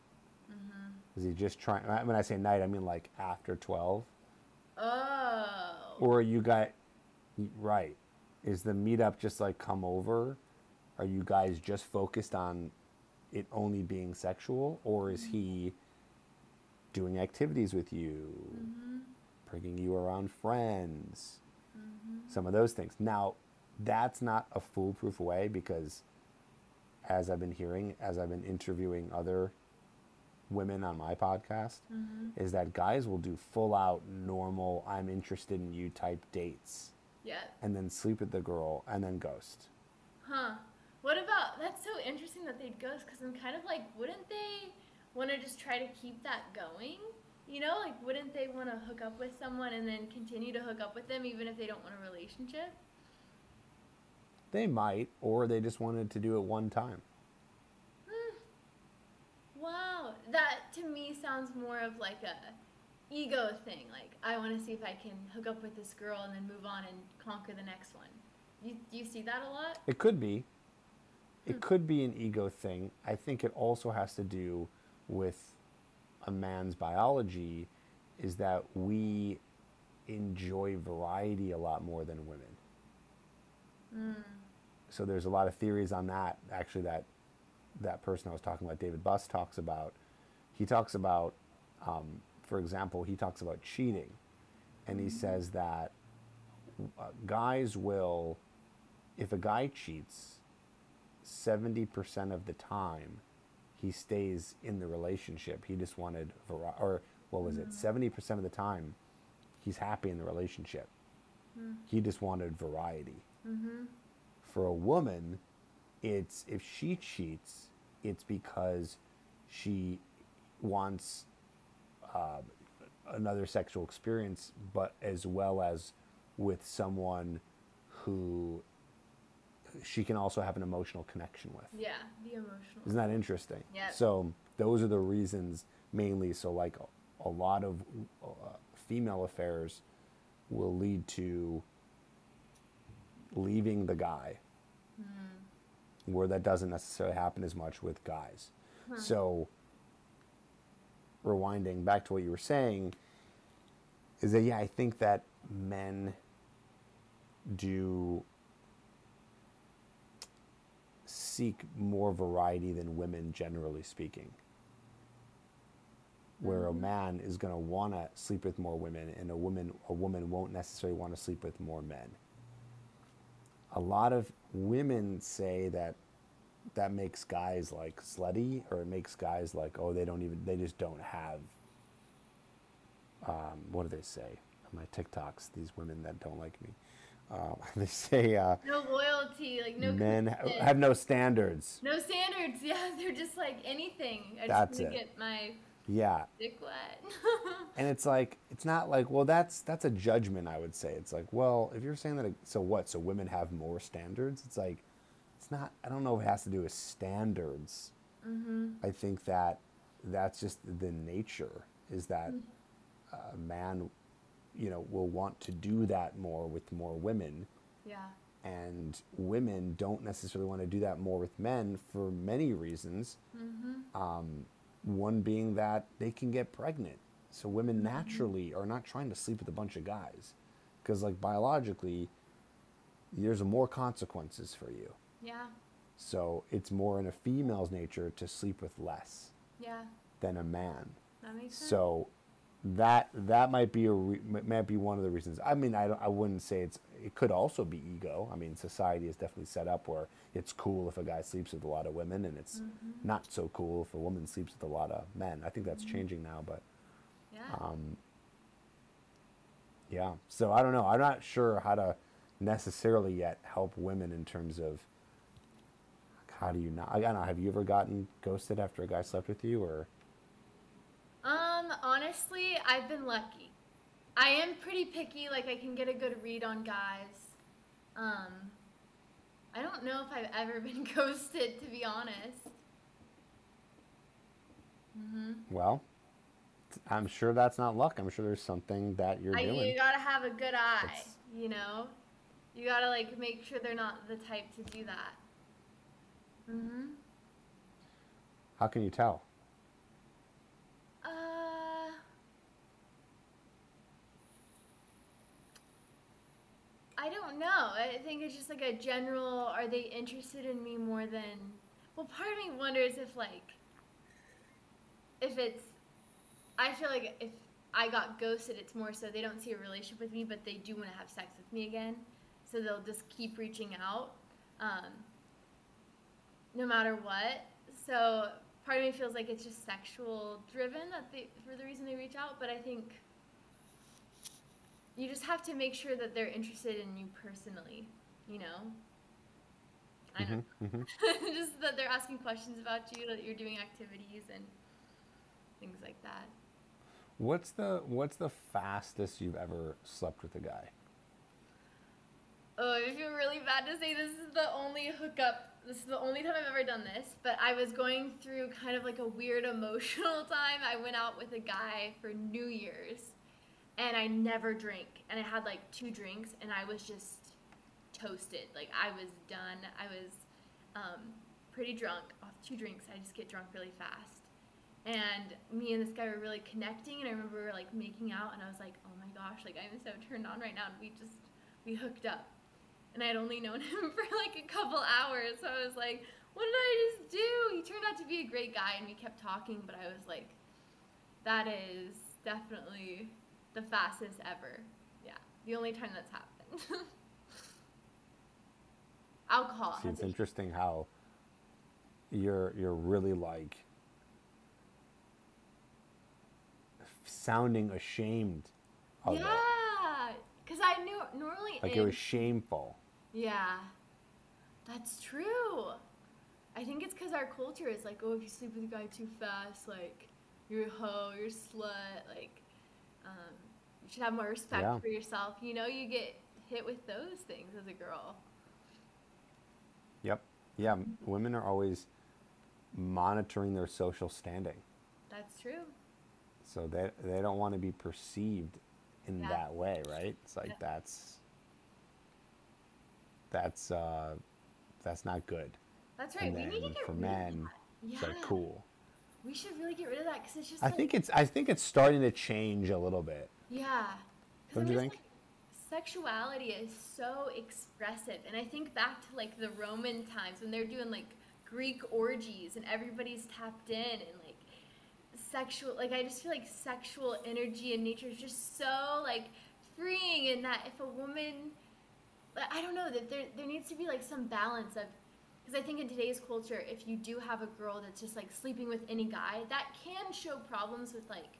Mm-hmm. Is he just trying? When I say night, I mean like after twelve.
oh
Or you got right? Is the meetup just like come over? Are you guys just focused on it only being sexual, or is he doing activities with you, mm-hmm. bringing you around friends, mm-hmm. some of those things? Now, that's not a foolproof way because, as I've been hearing, as I've been interviewing other women on my podcast, mm-hmm. is that guys will do full out normal, I'm interested in you type dates
Yeah.
and then sleep with the girl and then ghost.
Huh. What about that's so interesting that they'd ghost because I'm kind of like, wouldn't they want to just try to keep that going? You know, like wouldn't they want to hook up with someone and then continue to hook up with them even if they don't want a relationship?
They might, or they just wanted to do it one time.
Hmm. Wow, that to me sounds more of like a ego thing. Like I want to see if I can hook up with this girl and then move on and conquer the next one. You do you see that a lot?
It could be. It could be an ego thing. I think it also has to do with a man's biology is that we enjoy variety a lot more than women. So there's a lot of theories on that actually that that person I was talking about David Buss talks about. He talks about um, for example, he talks about cheating and he says that uh, guys will if a guy cheats 70% of the time he stays in the relationship. He just wanted or what was it? Mm-hmm. 70% of the time he's happy in the relationship. Mm. He just wanted variety. Mm-hmm. For a woman it's if she cheats it's because she wants uh, another sexual experience but as well as with someone who she can also have an emotional connection with
Yeah, the emotional.
isn't that interesting?
Yeah.
So those are the reasons mainly. So like a, a lot of uh, female affairs will lead to leaving the guy, where that doesn't necessarily happen as much with guys. So rewinding back to what you were saying is that yeah, I think that men do seek more variety than women generally speaking. Where a man is going to want to sleep with more women and a woman a woman won't necessarily want to sleep with more men. A lot of women say that that makes guys like slutty or it makes guys like oh they don't even they just don't have um, what do they say? On my tiktoks these women that don't like me uh, they say uh,
No loyalty, like no
men
commitment.
have no standards
no standards. Yeah, they're just like anything. I
That's
just want
it.
to get my
yeah
dick wet.
and it's like it's not like well that's that's a judgment i would say it's like well if you're saying that so what so women have more standards it's like it's not i don't know if it has to do with standards i think that that's just the nature is that a man you know will want to do that more with more women
yeah.
and women don't necessarily want to do that more with men for many reasons. Um, one being that they can get pregnant, so women naturally are not trying to sleep with a bunch of guys, because like biologically, there's more consequences for you.
Yeah.
So it's more in a female's nature to sleep with less
Yeah.
than a man.
That makes sense.
So that that might be a re- might be one of the reasons. I mean, I don't, I wouldn't say it's. It could also be ego. I mean, society is definitely set up where it's cool if a guy sleeps with a lot of women, and it's
Mm-hmm.
not so cool if a woman sleeps with a lot of men. I think that's changing now, but
yeah.
um, yeah. So I don't know. I'm not sure how to necessarily yet help women in terms of how do you not. I don't know. Have you ever gotten ghosted after a guy slept with you, or
Um, honestly, I've been lucky. I am pretty picky, like I can get a good read on guys. Um, I don't know if I've ever been ghosted, to be honest. hmm
well? I'm sure that's not luck. I'm sure there's something that you're
I,
doing.
you gotta have a good eye,
That's-
you know? You gotta, like, make sure they're not the type to do that. hmm
How can you tell?
Uh, I don't know. I think it's just like a general. Are they interested in me more than? Well, part of me wonders if like, if it's. I feel like if I got ghosted, it's more so they don't see a relationship with me, but they do want to have sex with me again, so they'll just keep reaching out, um, no matter what. So part of me feels like it's just sexual driven that they for the reason they reach out, but I think you just have to make sure that they're interested in you personally, you know? I know.
Mhm, mhm.
just that they're asking questions about you, that you're doing activities and things like that.
What's the what's the fastest you've ever slept with a guy?
Oh, I feel really bad to say this is the only hookup. This is the only time I've ever done this, but I was going through kind of like a weird emotional time. I went out with a guy for New Year's and I never drink. And I had like two drinks and I was just toasted. Like I was done. I was um, pretty drunk off two drinks. I just get drunk really fast. And me and this guy were really connecting and I remember we were like making out and I was like, oh my gosh, like I'm so turned on right now. And we just, we hooked up and I had only known him for like a couple hours. So I was like, what did I just do? He turned out to be a great guy and we kept talking, but I was like, that is definitely the fastest ever. Yeah, the only time that's happened. Alcohol.
See, it's interesting how you're you're really like sounding ashamed of it.
Yeah, because I knew normally
Like
in,
it was shameful.
Yeah, that's true. I think it's because our culture is like, oh, if you sleep with a guy too fast, like you're a hoe, you're a slut, like um, you should have more respect
Yeah.
for yourself. You know, you get hit with those things as a girl.
Yep. Yeah, women are always monitoring their social standing.
That's true.
So they they don't want to be perceived in
Yeah.
that way, right? It's like
Yeah.
that's that's uh that's not good.
That's right.
And
we need to get
for
rid
men,
of that.
It's
Yeah,
like cool.
we should really get rid of that because it's just.
I
like,
think it's I think it's starting to change a little bit.
Yeah.
Don't you think?
like, sexuality is so expressive. And I think back to like the Roman times when they're doing like Greek orgies and everybody's tapped in and like sexual like I just feel like sexual energy and nature is just so like freeing and that if a woman I- I don't know that there there needs to be like some balance of because I think in today's culture, if you do have a girl that's just like sleeping with any guy, that can show problems with like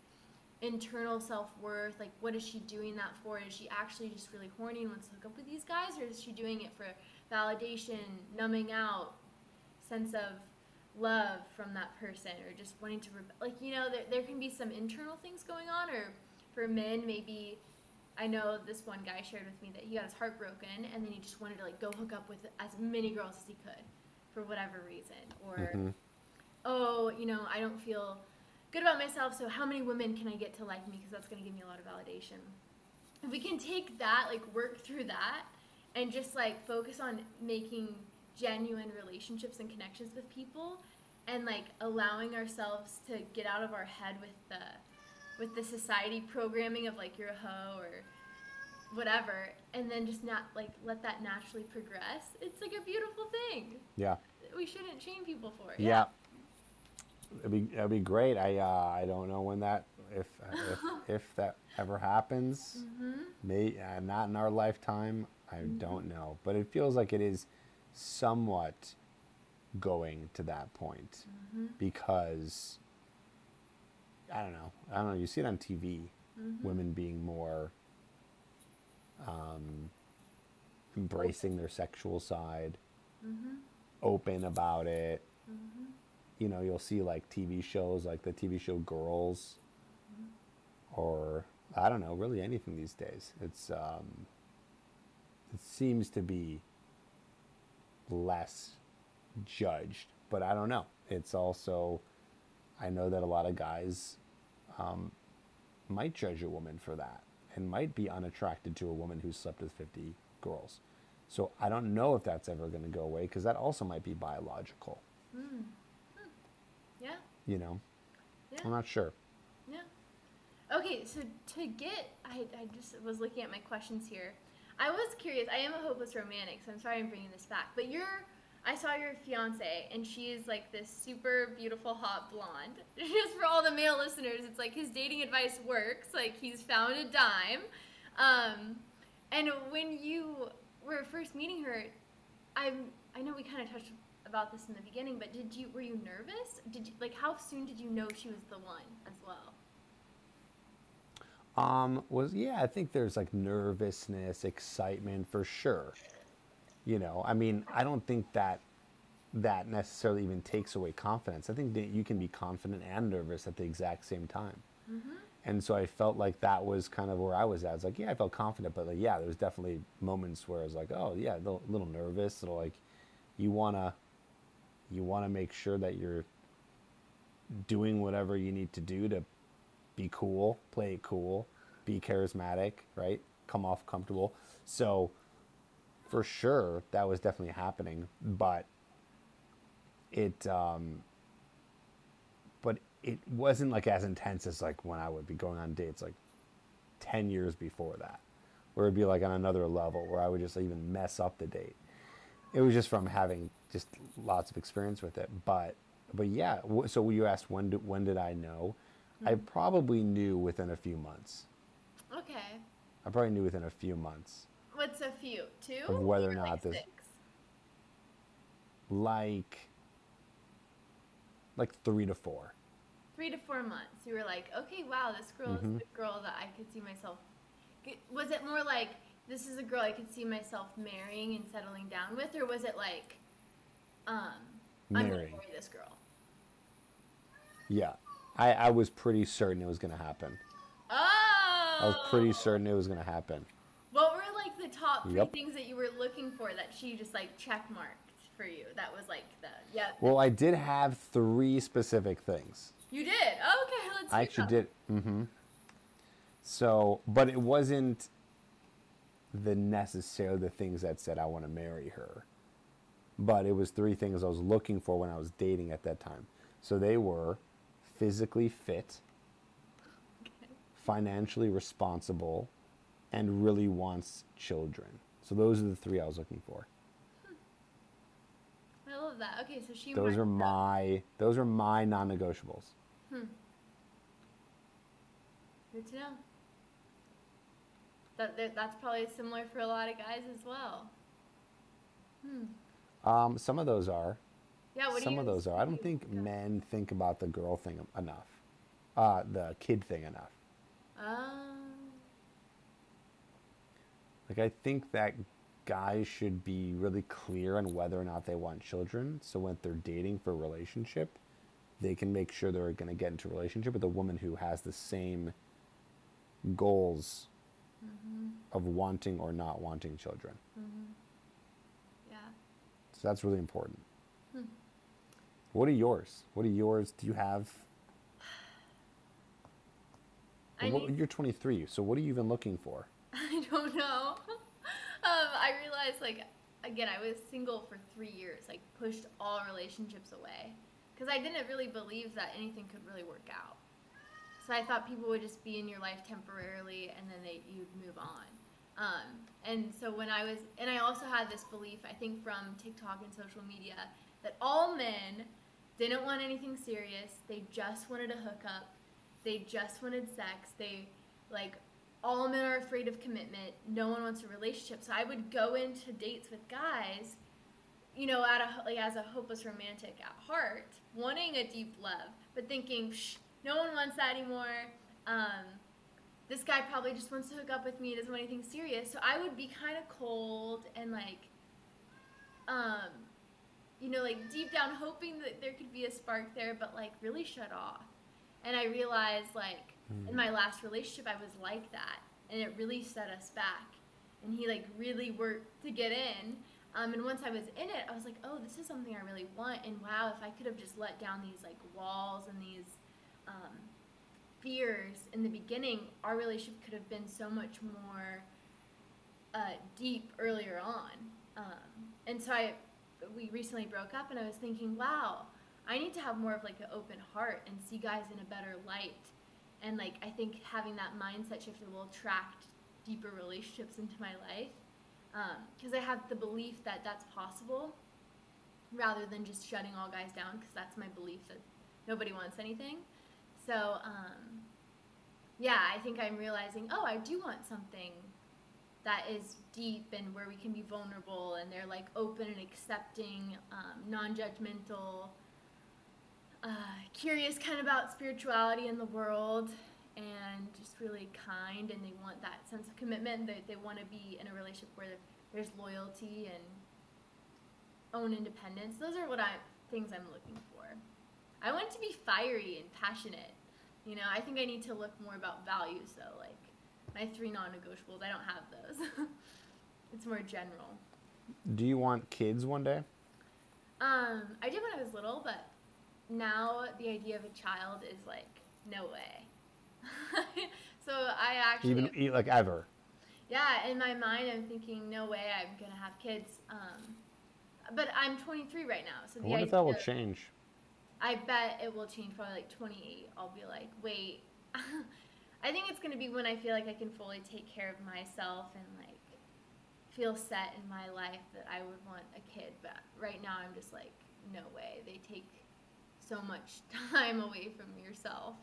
internal self worth. Like, what is she doing that for? Is she actually just really horny and wants to hook up with these guys, or is she doing it for validation, numbing out, sense of love from that person, or just wanting to, like, you know, there, there can be some internal things going on, or for men, maybe. I know this one guy shared with me that he got his heart broken and then he just wanted to like go hook up with as many girls as he could for whatever reason or
Mhm.
oh, you know, I don't feel good about myself, so how many women can I get to like me? Because that's going to give me a lot of validation. If we can take that, like work through that, and just like focus on making genuine relationships and connections with people, and like allowing ourselves to get out of our head with the with the society programming of like you're a hoe or whatever, and then just not like let that naturally progress. It's like a beautiful thing.
Yeah.
We shouldn't shame people for it.
Yeah. It'd be it'd be great. I uh, I don't know when that if if if that ever happens.
Mm-hmm.
May uh, not in our lifetime. I don't know, but it feels like it is somewhat going to that point
Mm-hmm.
because I don't know. I don't know. You see it on TV, women being more um, embracing their sexual side,
Mm-hmm.
open about it. You know, you'll see like TV shows like the TV show Girls, or I don't know, really anything these days. It's um, it seems to be less judged, but I don't know. It's also, I know that a lot of guys um, might judge a woman for that and might be unattracted to a woman who slept with 50 girls. So I don't know if that's ever going to go away because that also might be biological,
Yeah.
you know?
Yeah.
I'm not sure.
Yeah. Okay, so to get, I, I just was looking at my questions here. I was curious. I am a hopeless romantic, so I'm sorry I'm bringing this back. But you're, I saw your fiance, and she is like this super beautiful, hot blonde. Just for all the male listeners, it's like his dating advice works. Like he's found a dime. Um, and when you were first meeting her, I'm, I know we kind of touched about this in the beginning, but did you were you nervous? Did you like how soon did you know she was the one as well?
Um, was yeah, I think there's like nervousness, excitement for sure. You know, I mean, I don't think that that necessarily even takes away confidence. I think that you can be confident and nervous at the exact same time. Mm-hmm. And so I felt like that was kind of where I was at. I was like, yeah, I felt confident, but like, yeah, there was definitely moments where I was like, oh yeah, a little, little nervous. Little like, you wanna, you wanna make sure that you're doing whatever you need to do to be cool, play it cool, be charismatic, right? Come off comfortable. So for sure that was definitely happening, but it um but it wasn't like as intense as like when I would be going on dates like 10 years before that where it'd be like on another level where I would just even mess up the date. It was just from having just lots of experience with it, but but yeah, so you asked when did, when did I know? I probably knew within a few months.
Okay.
I probably knew within a few months.
What's a few? Two?
Of whether or
like
not this-
six?
Like like 3 to 4.
Three to four months. You were like, okay, wow, this girl
Mm-hmm.
is the girl that I could see myself. Was it more like this is a girl I could see myself marrying and settling down with, or was it like, um, I'm gonna
Marrying.
marry this girl?
Yeah. I, I was pretty certain it was going to happen.
Oh.
I was pretty certain it was going to happen.
What were like the top three
Yep.
things that you were looking for that she just like check marked for you? That was like the yeah.
Well, I did have three specific things.
You did. Okay, let's.
I actually did. hmm So, but it wasn't the necessarily the things that said I want to marry her. But it was three things I was looking for when I was dating at that time. So they were physically fit, financially responsible, and really wants children. So those are the three I was looking for.
I love that. Okay, so she.
Those are
up.
my those are my non-negotiables. Hmm.
Good to know. That, that that's probably similar for a lot of guys as well. Hmm.
Um, some of those are.
Yeah. What do you think?
Some of those are. I don't
what do you
think
of?
men think about the girl thing enough, uh, the kid thing enough.
Um.
Like I think that guys should be really clear on whether or not they want children. So when they're dating for a relationship, they can make sure they're going to get into a relationship with a woman who has the same goals mm-hmm. of wanting or not wanting children. Mm-hmm.
Yeah.
So that's really important. Hmm. What are yours? What are yours? Do you have?
I
what,
need-
you're 23, so what are you even looking for?
I don't know. um, I realized, like, again, I was single for three years, like, pushed all relationships away. Because I didn't really believe that anything could really work out. So I thought people would just be in your life temporarily and then they, you'd move on. Um, and so when I was, and I also had this belief, I think from TikTok and social media, that all men didn't want anything serious. They just wanted a hookup. They just wanted sex. They, like, all men are afraid of commitment. No one wants a relationship. So I would go into dates with guys, you know, at a like as a hopeless romantic at heart, wanting a deep love, but thinking, no one wants that anymore. Um, this guy probably just wants to hook up with me. Doesn't want anything serious. So I would be kind of cold and like, um, you know, like deep down hoping that there could be a spark there, but like really shut off. And I realized like in my last relationship I was like that, and it really set us back. And he like really worked to get in. Um, and once I was in it, I was like, oh, this is something I really want. And wow, if I could have just let down these like walls and these um, fears in the beginning, our relationship could have been so much more uh, deep earlier on. Um, and so I, we recently broke up, and I was thinking, wow, I need to have more of like an open heart and see guys in a better light. And like I think having that mindset shift will attract deeper relationships into my life because I have the belief that that's possible rather than just shutting all guys down because that's my belief that nobody wants anything. So um, yeah, I think I'm realizing, oh, I do want something that is deep and where we can be vulnerable and they're like open and accepting, um, non-judgmental, uh, curious kind of about spirituality in the world and just really kind and they want that sense of commitment. They, they want to be in a relationship where there's loyalty and own independence. Those are what i things i'm looking for. I want to be fiery and passionate. You know i think i need to look more about values though like my three non-negotiables i don't have those. It's more general.
Do you want kids one day?
um i did when i was little but now the idea of a child is like no way so i actually
Even e- like ever?
Yeah, in my mind, I'm thinking, no way, I'm gonna have kids. Um, but I'm 23 right now, so
I
the
wonder
idea,
if that will change.
I bet it will change. Probably like 28, I'll be like, wait. I think it's gonna be when I feel like I can fully take care of myself and like feel set in my life that I would want a kid. But right now, I'm just like, no way. They take so much time away from yourself,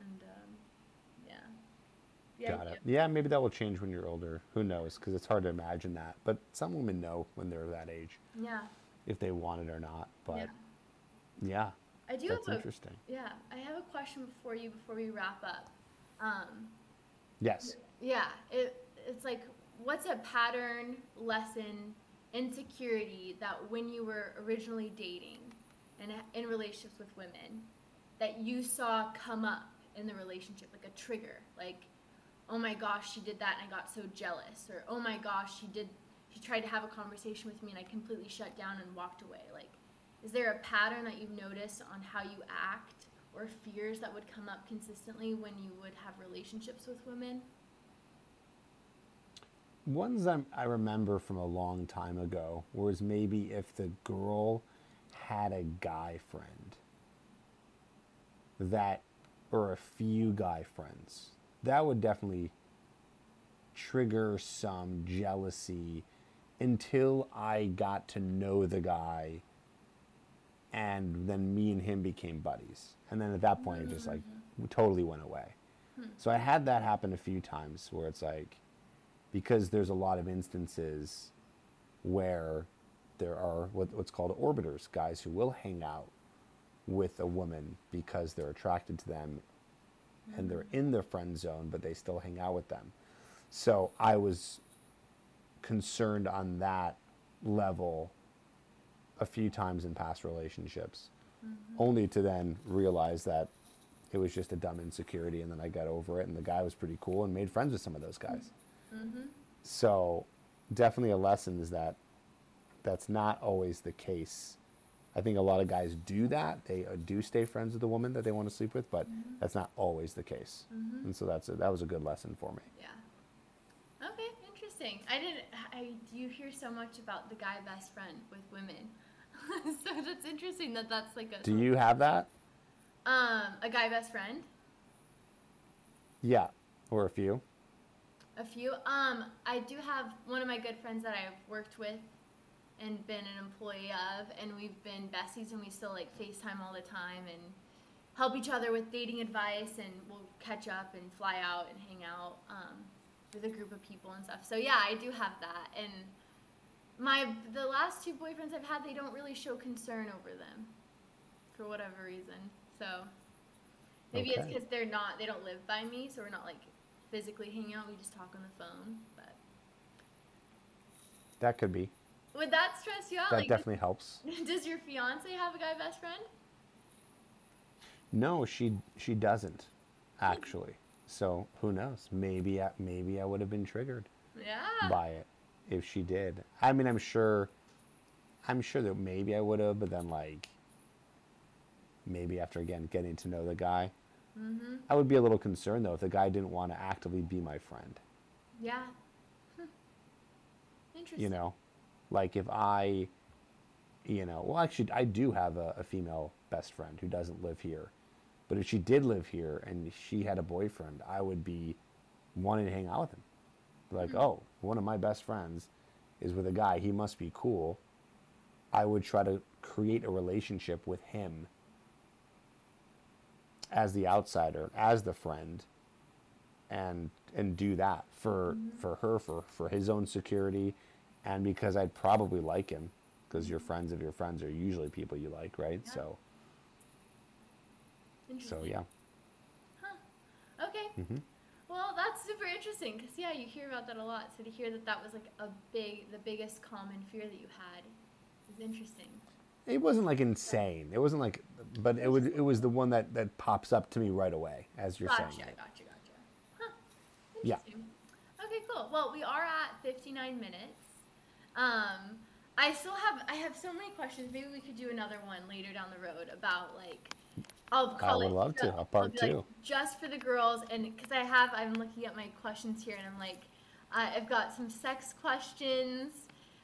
and um, yeah. The
Got it. Yeah, maybe that will change when you're older. Who knows? Because it's hard to imagine that. But some women know when they're that age
Yeah.
if they want it or not. But
yeah.
yeah,
I do
that's
have a
interesting.
Yeah, I have a question for you before we wrap up. Um,
Yes.
yeah, it, it's like, what's a pattern, lesson, insecurity that when you were originally dating and in relationships with women, that you saw come up in the relationship, like a trigger, like, oh my gosh, she did that and I got so jealous, or oh my gosh, she did, she tried to have a conversation with me and I completely shut down and walked away. Like, is there a pattern that you've noticed on how you act or fears that would come up consistently when you would have relationships with women?
Ones I'm, I remember from a long time ago was maybe if the girl had a guy friend that, or a few guy friends, that would definitely trigger some jealousy until I got to know the guy and then me and him became buddies. And then at that point, it just like mm-hmm. totally went away. Hmm. So I had that happen a few times where it's like, because there's a lot of instances where there are what, what's called orbiters, guys who will hang out with a woman because they're attracted to them and they're mm-hmm. in their friend zone, but they still hang out with them. So I was concerned on that level a few times in past relationships, mm-hmm. only to then realize that it was just a dumb insecurity, and then I got over it, and the guy was pretty cool and made friends with some of those guys. Mm-hmm. So, definitely a lesson is that that's not always the case. I think a lot of guys do that; they uh, do stay friends with the woman that they want to sleep with, but that's not always the case. And so that's a, that was a good lesson for me.
Yeah. Okay, interesting. I didn't. I you hear so much about the guy best friend with women, so that's interesting that that's like a
Do you have that?
um a guy best friend.
Yeah, or a few.
A few. Um, I do have one of my good friends that I've worked with and been an employee of, and we've been besties, and we still like FaceTime all the time and help each other with dating advice, and we'll catch up and fly out and hang out um, with a group of people and stuff. So yeah, I do have that, and my the last two boyfriends I've had, they don't really show concern over them for whatever reason. So maybe it's because they're not, they don't live by me, so we're not like physically hanging out. We just talk on the phone. But
That could be.
Would that stress you out?
That
like,
definitely helps.
does your fiance have a guy best friend?
No, she she doesn't, actually. So who knows? Maybe I, maybe I would have been triggered
Yeah.
by it if she did. I mean, I'm sure. I'm sure that maybe I would have, but then like. Maybe after again getting to know the guy,
Mhm.
I would be a little concerned though if the guy didn't want to actively be my friend.
Yeah. Hmm. Interesting.
You know, like if I, you know, well actually I do have a, a female best friend who doesn't live here, but if she did live here and she had a boyfriend, I would be wanting to hang out with him. Like, hmm. oh, one of my best friends is with a guy. He must be cool. I would try to create a relationship with him as the outsider, as the friend, and and do that for mm-hmm. for her for for his own security, and because I'd probably like him, because your friends of your friends are usually people you like, right?
Yeah.
So
Interesting.
so yeah.
Huh. Okay.
Mhm.
Well, that's super interesting because yeah, you hear about that a lot. So to hear that that was like a big, the biggest common fear that you had is interesting.
It wasn't like insane. It wasn't like, but it was it was the one that that pops up to me right away as you're
Gotcha,
saying. it.
gotcha, gotcha. Huh.
Yeah.
Okay, cool. Well, we are at 59 minutes. Um, I still have I have so many questions. Maybe we could do another one later down the road about like I'll call
would
it
love to, a part
be like,
two.
just for the girls, and because I have I'm looking at my questions here, and I'm like I I've got some sex questions,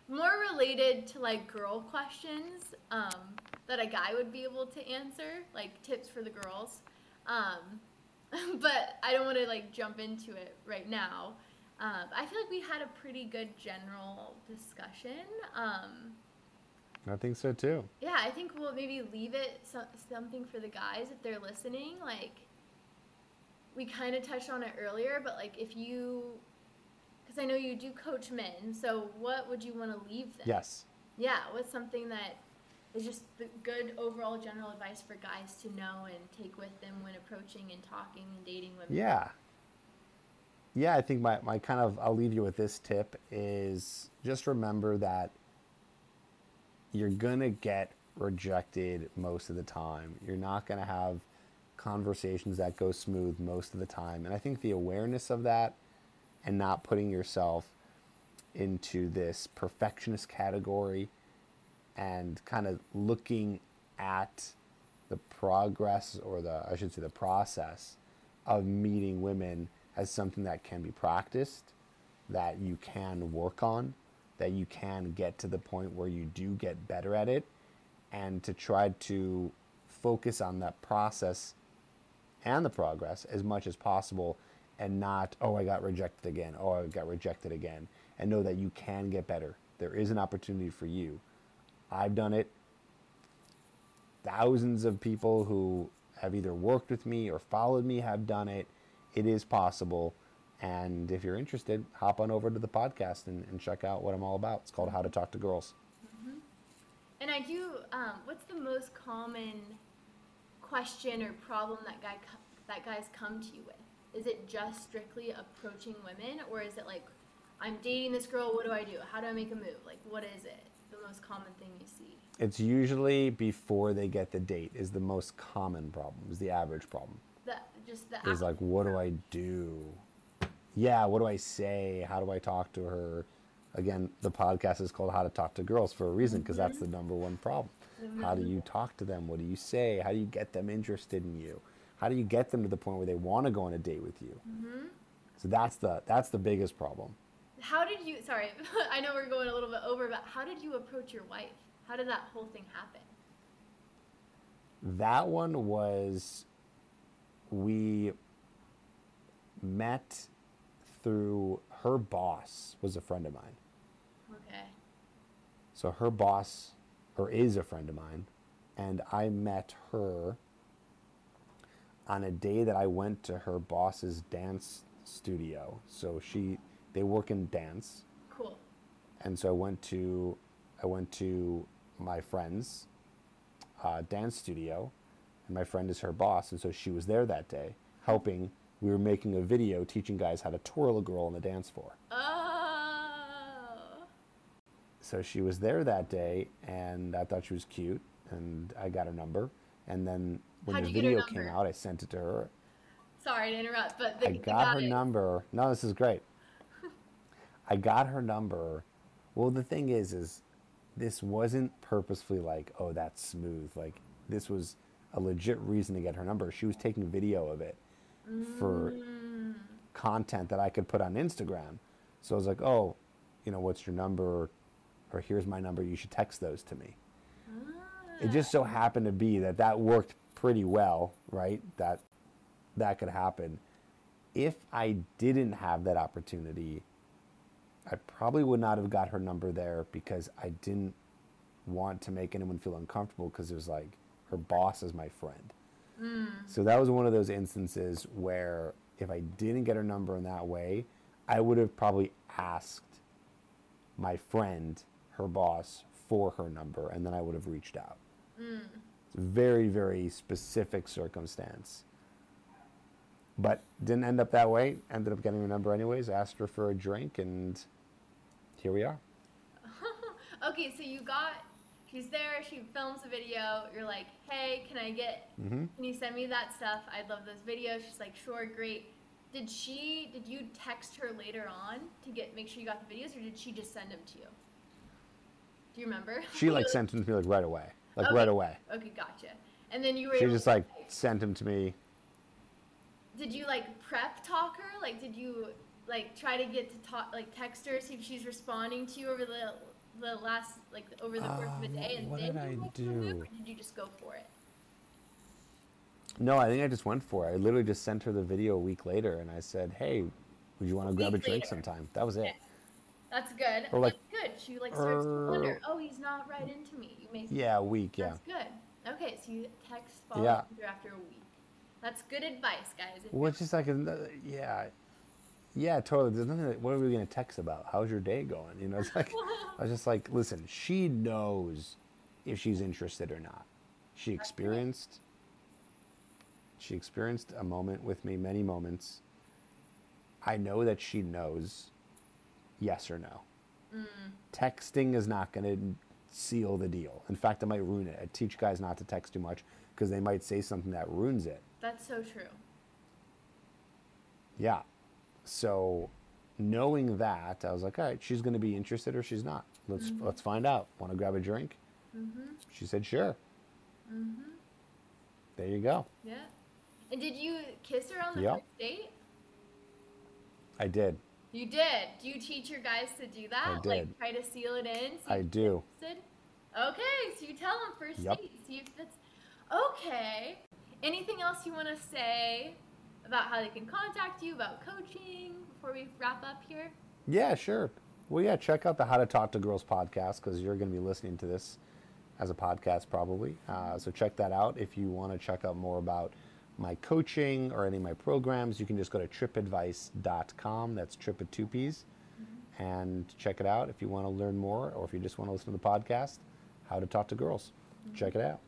more related to like girl questions um, that a guy would be able to answer, like tips for the girls. Um, but I don't want to like jump into it right now. Um, I feel like we had a pretty good general discussion. Um,
I think so too.
yeah, I think we'll maybe leave it so, something for the guys if they're listening. Like, we kind of touched on it earlier, but like if you, because I know you do coach men, so what would you want to leave them?
Yes.
Yeah, what's something that is just the good overall general advice for guys to know and take with them when approaching and talking and dating women?
Yeah. Yeah, I think my, my kind of, I'll leave you with this tip is just remember that you're going to get rejected most of the time. You're not going to have conversations that go smooth most of the time. And I think the awareness of that and not putting yourself into this perfectionist category and kind of looking at the progress or the I should say the process of meeting women as something that can be practiced, that you can work on, that you can get to the point where you do get better at it, and to try to focus on that process and the progress as much as possible and not, oh, I got rejected again, oh, I got rejected again, and know that you can get better. There is an opportunity for you. I've done it. Thousands of people who have either worked with me or followed me have done it. It is possible. And if you're interested, hop on over to the podcast and, and check out what I'm all about. It's called How to Talk to Girls.
And I do. Um, what's the most common question or problem that guy that guys come to you with? Is it just strictly approaching women, or is it like, I'm dating this girl. What do I do? How do I make a move? Like, what is it? The most common thing you see.
It's usually before they get the date is the most common problem, is the average problem.
Just the
Is like, what do I do? Yeah, what do I say? How do I talk to her? Again, the podcast is called How to Talk to Girls for a reason because that's the mm-hmm. number one problem. Mm-hmm. How do you talk to them? What do you say? How do you get them interested in you? How do you get them to the point where they want to go on a date with you? Mm-hmm. So that's the that's the biggest problem.
How did you? Sorry, I know we're going a little bit over, but how did you approach your wife? How did that whole thing happen?
That one was we met through her boss was a friend of mine.
Okay.
So her boss or is a friend of mine and I met her on a day that I went to her boss's dance studio. So she they work in dance
Cool.
and so I went to I went to my friend's uh, dance studio, my friend is her boss, and so she was there that day helping. We were making a video teaching guys how to twirl a girl on the dance floor.
Oh.
So she was there that day, and I thought she was cute, and I got her number. And then when
How'd
the
you get her
video came out, I sent it to her.
Sorry to interrupt, but the,
I
the
got her
guy-
number. No, this is great. I got her number. Well, the thing is, is this wasn't purposefully like, oh, that's smooth. Like this was a legit reason to get her number. She was taking video of it for
Mm.
content that I could put on Instagram. So I was like, oh, you know, what's your number? Or here's my number. You should text those to me. It just so happened to be that that worked pretty well, right? That that could happen. If I didn't have that opportunity, I probably would not have got her number there because I didn't want to make anyone feel uncomfortable because it was like her boss is my friend. Mm. So that was one of those instances where if I didn't get her number in that way, I would have probably asked my friend, her boss, for her number, and then I would have reached out. Mm. It's a very, very specific circumstance. but didn't end up that way. Ended up getting her number anyways. Asked her for a drink, and here we are.
okay, so you got. She's there. She films a video. You're like, hey, can I get?
hmm
Can you send me that stuff? I'd love those videos. She's like, sure, great. Did she? Did you text her later on to get make sure you got the videos, or did she just send them to you? Do you remember?
She like sent them to me like right away, like
Okay.
right away.
Okay, gotcha. And then you were.
She just like sent them to me.
Did you like prep talk her? Like, did you like try to get to talk, like text her, see if she's responding to you over the the last like over the course of a
Um,
day, and
what
then
did
you
I
make the move,
do?
or did you just go for it?
No, I think I just went for it. I literally just sent her the video a week later, and I said, "Hey, would you want to grab a
week
drink
later.
sometime?" That was it.
That's good.
Or, like,
That's good. She like starts to wonder.
er,
Oh, he's not right into me. You may.
Yeah, a week. Yeah.
That's good. Okay, so you text follow
Yeah.
her after a week. That's good advice, guys. If
it's just like, a, yeah, yeah, totally. There's nothing. That, what are we gonna text about? How's your day going? You know, it's like, I was just like, listen, she knows if she's interested or not. She experienced. She experienced a moment with me, many moments. I know that she knows, yes or no. Mm. Texting is not going to seal the deal. In fact, it might ruin it. I teach guys not to text too much because they might say something that ruins it.
That's so true.
Yeah. So knowing that, I was like, all right, she's going to be interested or she's not. Let's let's find out. Want to grab a drink?
Mhm.
She said, sure.
Mhm.
There you go.
Yeah. And did you kiss her on the
Yep.
first date?
I did.
You did. Do you teach your guys to do that?
I
Like
did.
try to seal it in. See
I do.
interested? Okay, so you tell them first
Yep.
date. See if that's okay. Anything else you want to say about how they can contact you about coaching before we wrap up here?
Yeah, sure. Well, yeah, check out the How to Talk to Girls podcast because you're going to be listening to this as a podcast probably. Uh, so check that out. If you want to check out more about my coaching or any of my programs, you can just go to trippadvice.com. That's trip with two P's. And check it out if you want to learn more or if you just want to listen to the podcast, How to Talk to Girls. Check it out.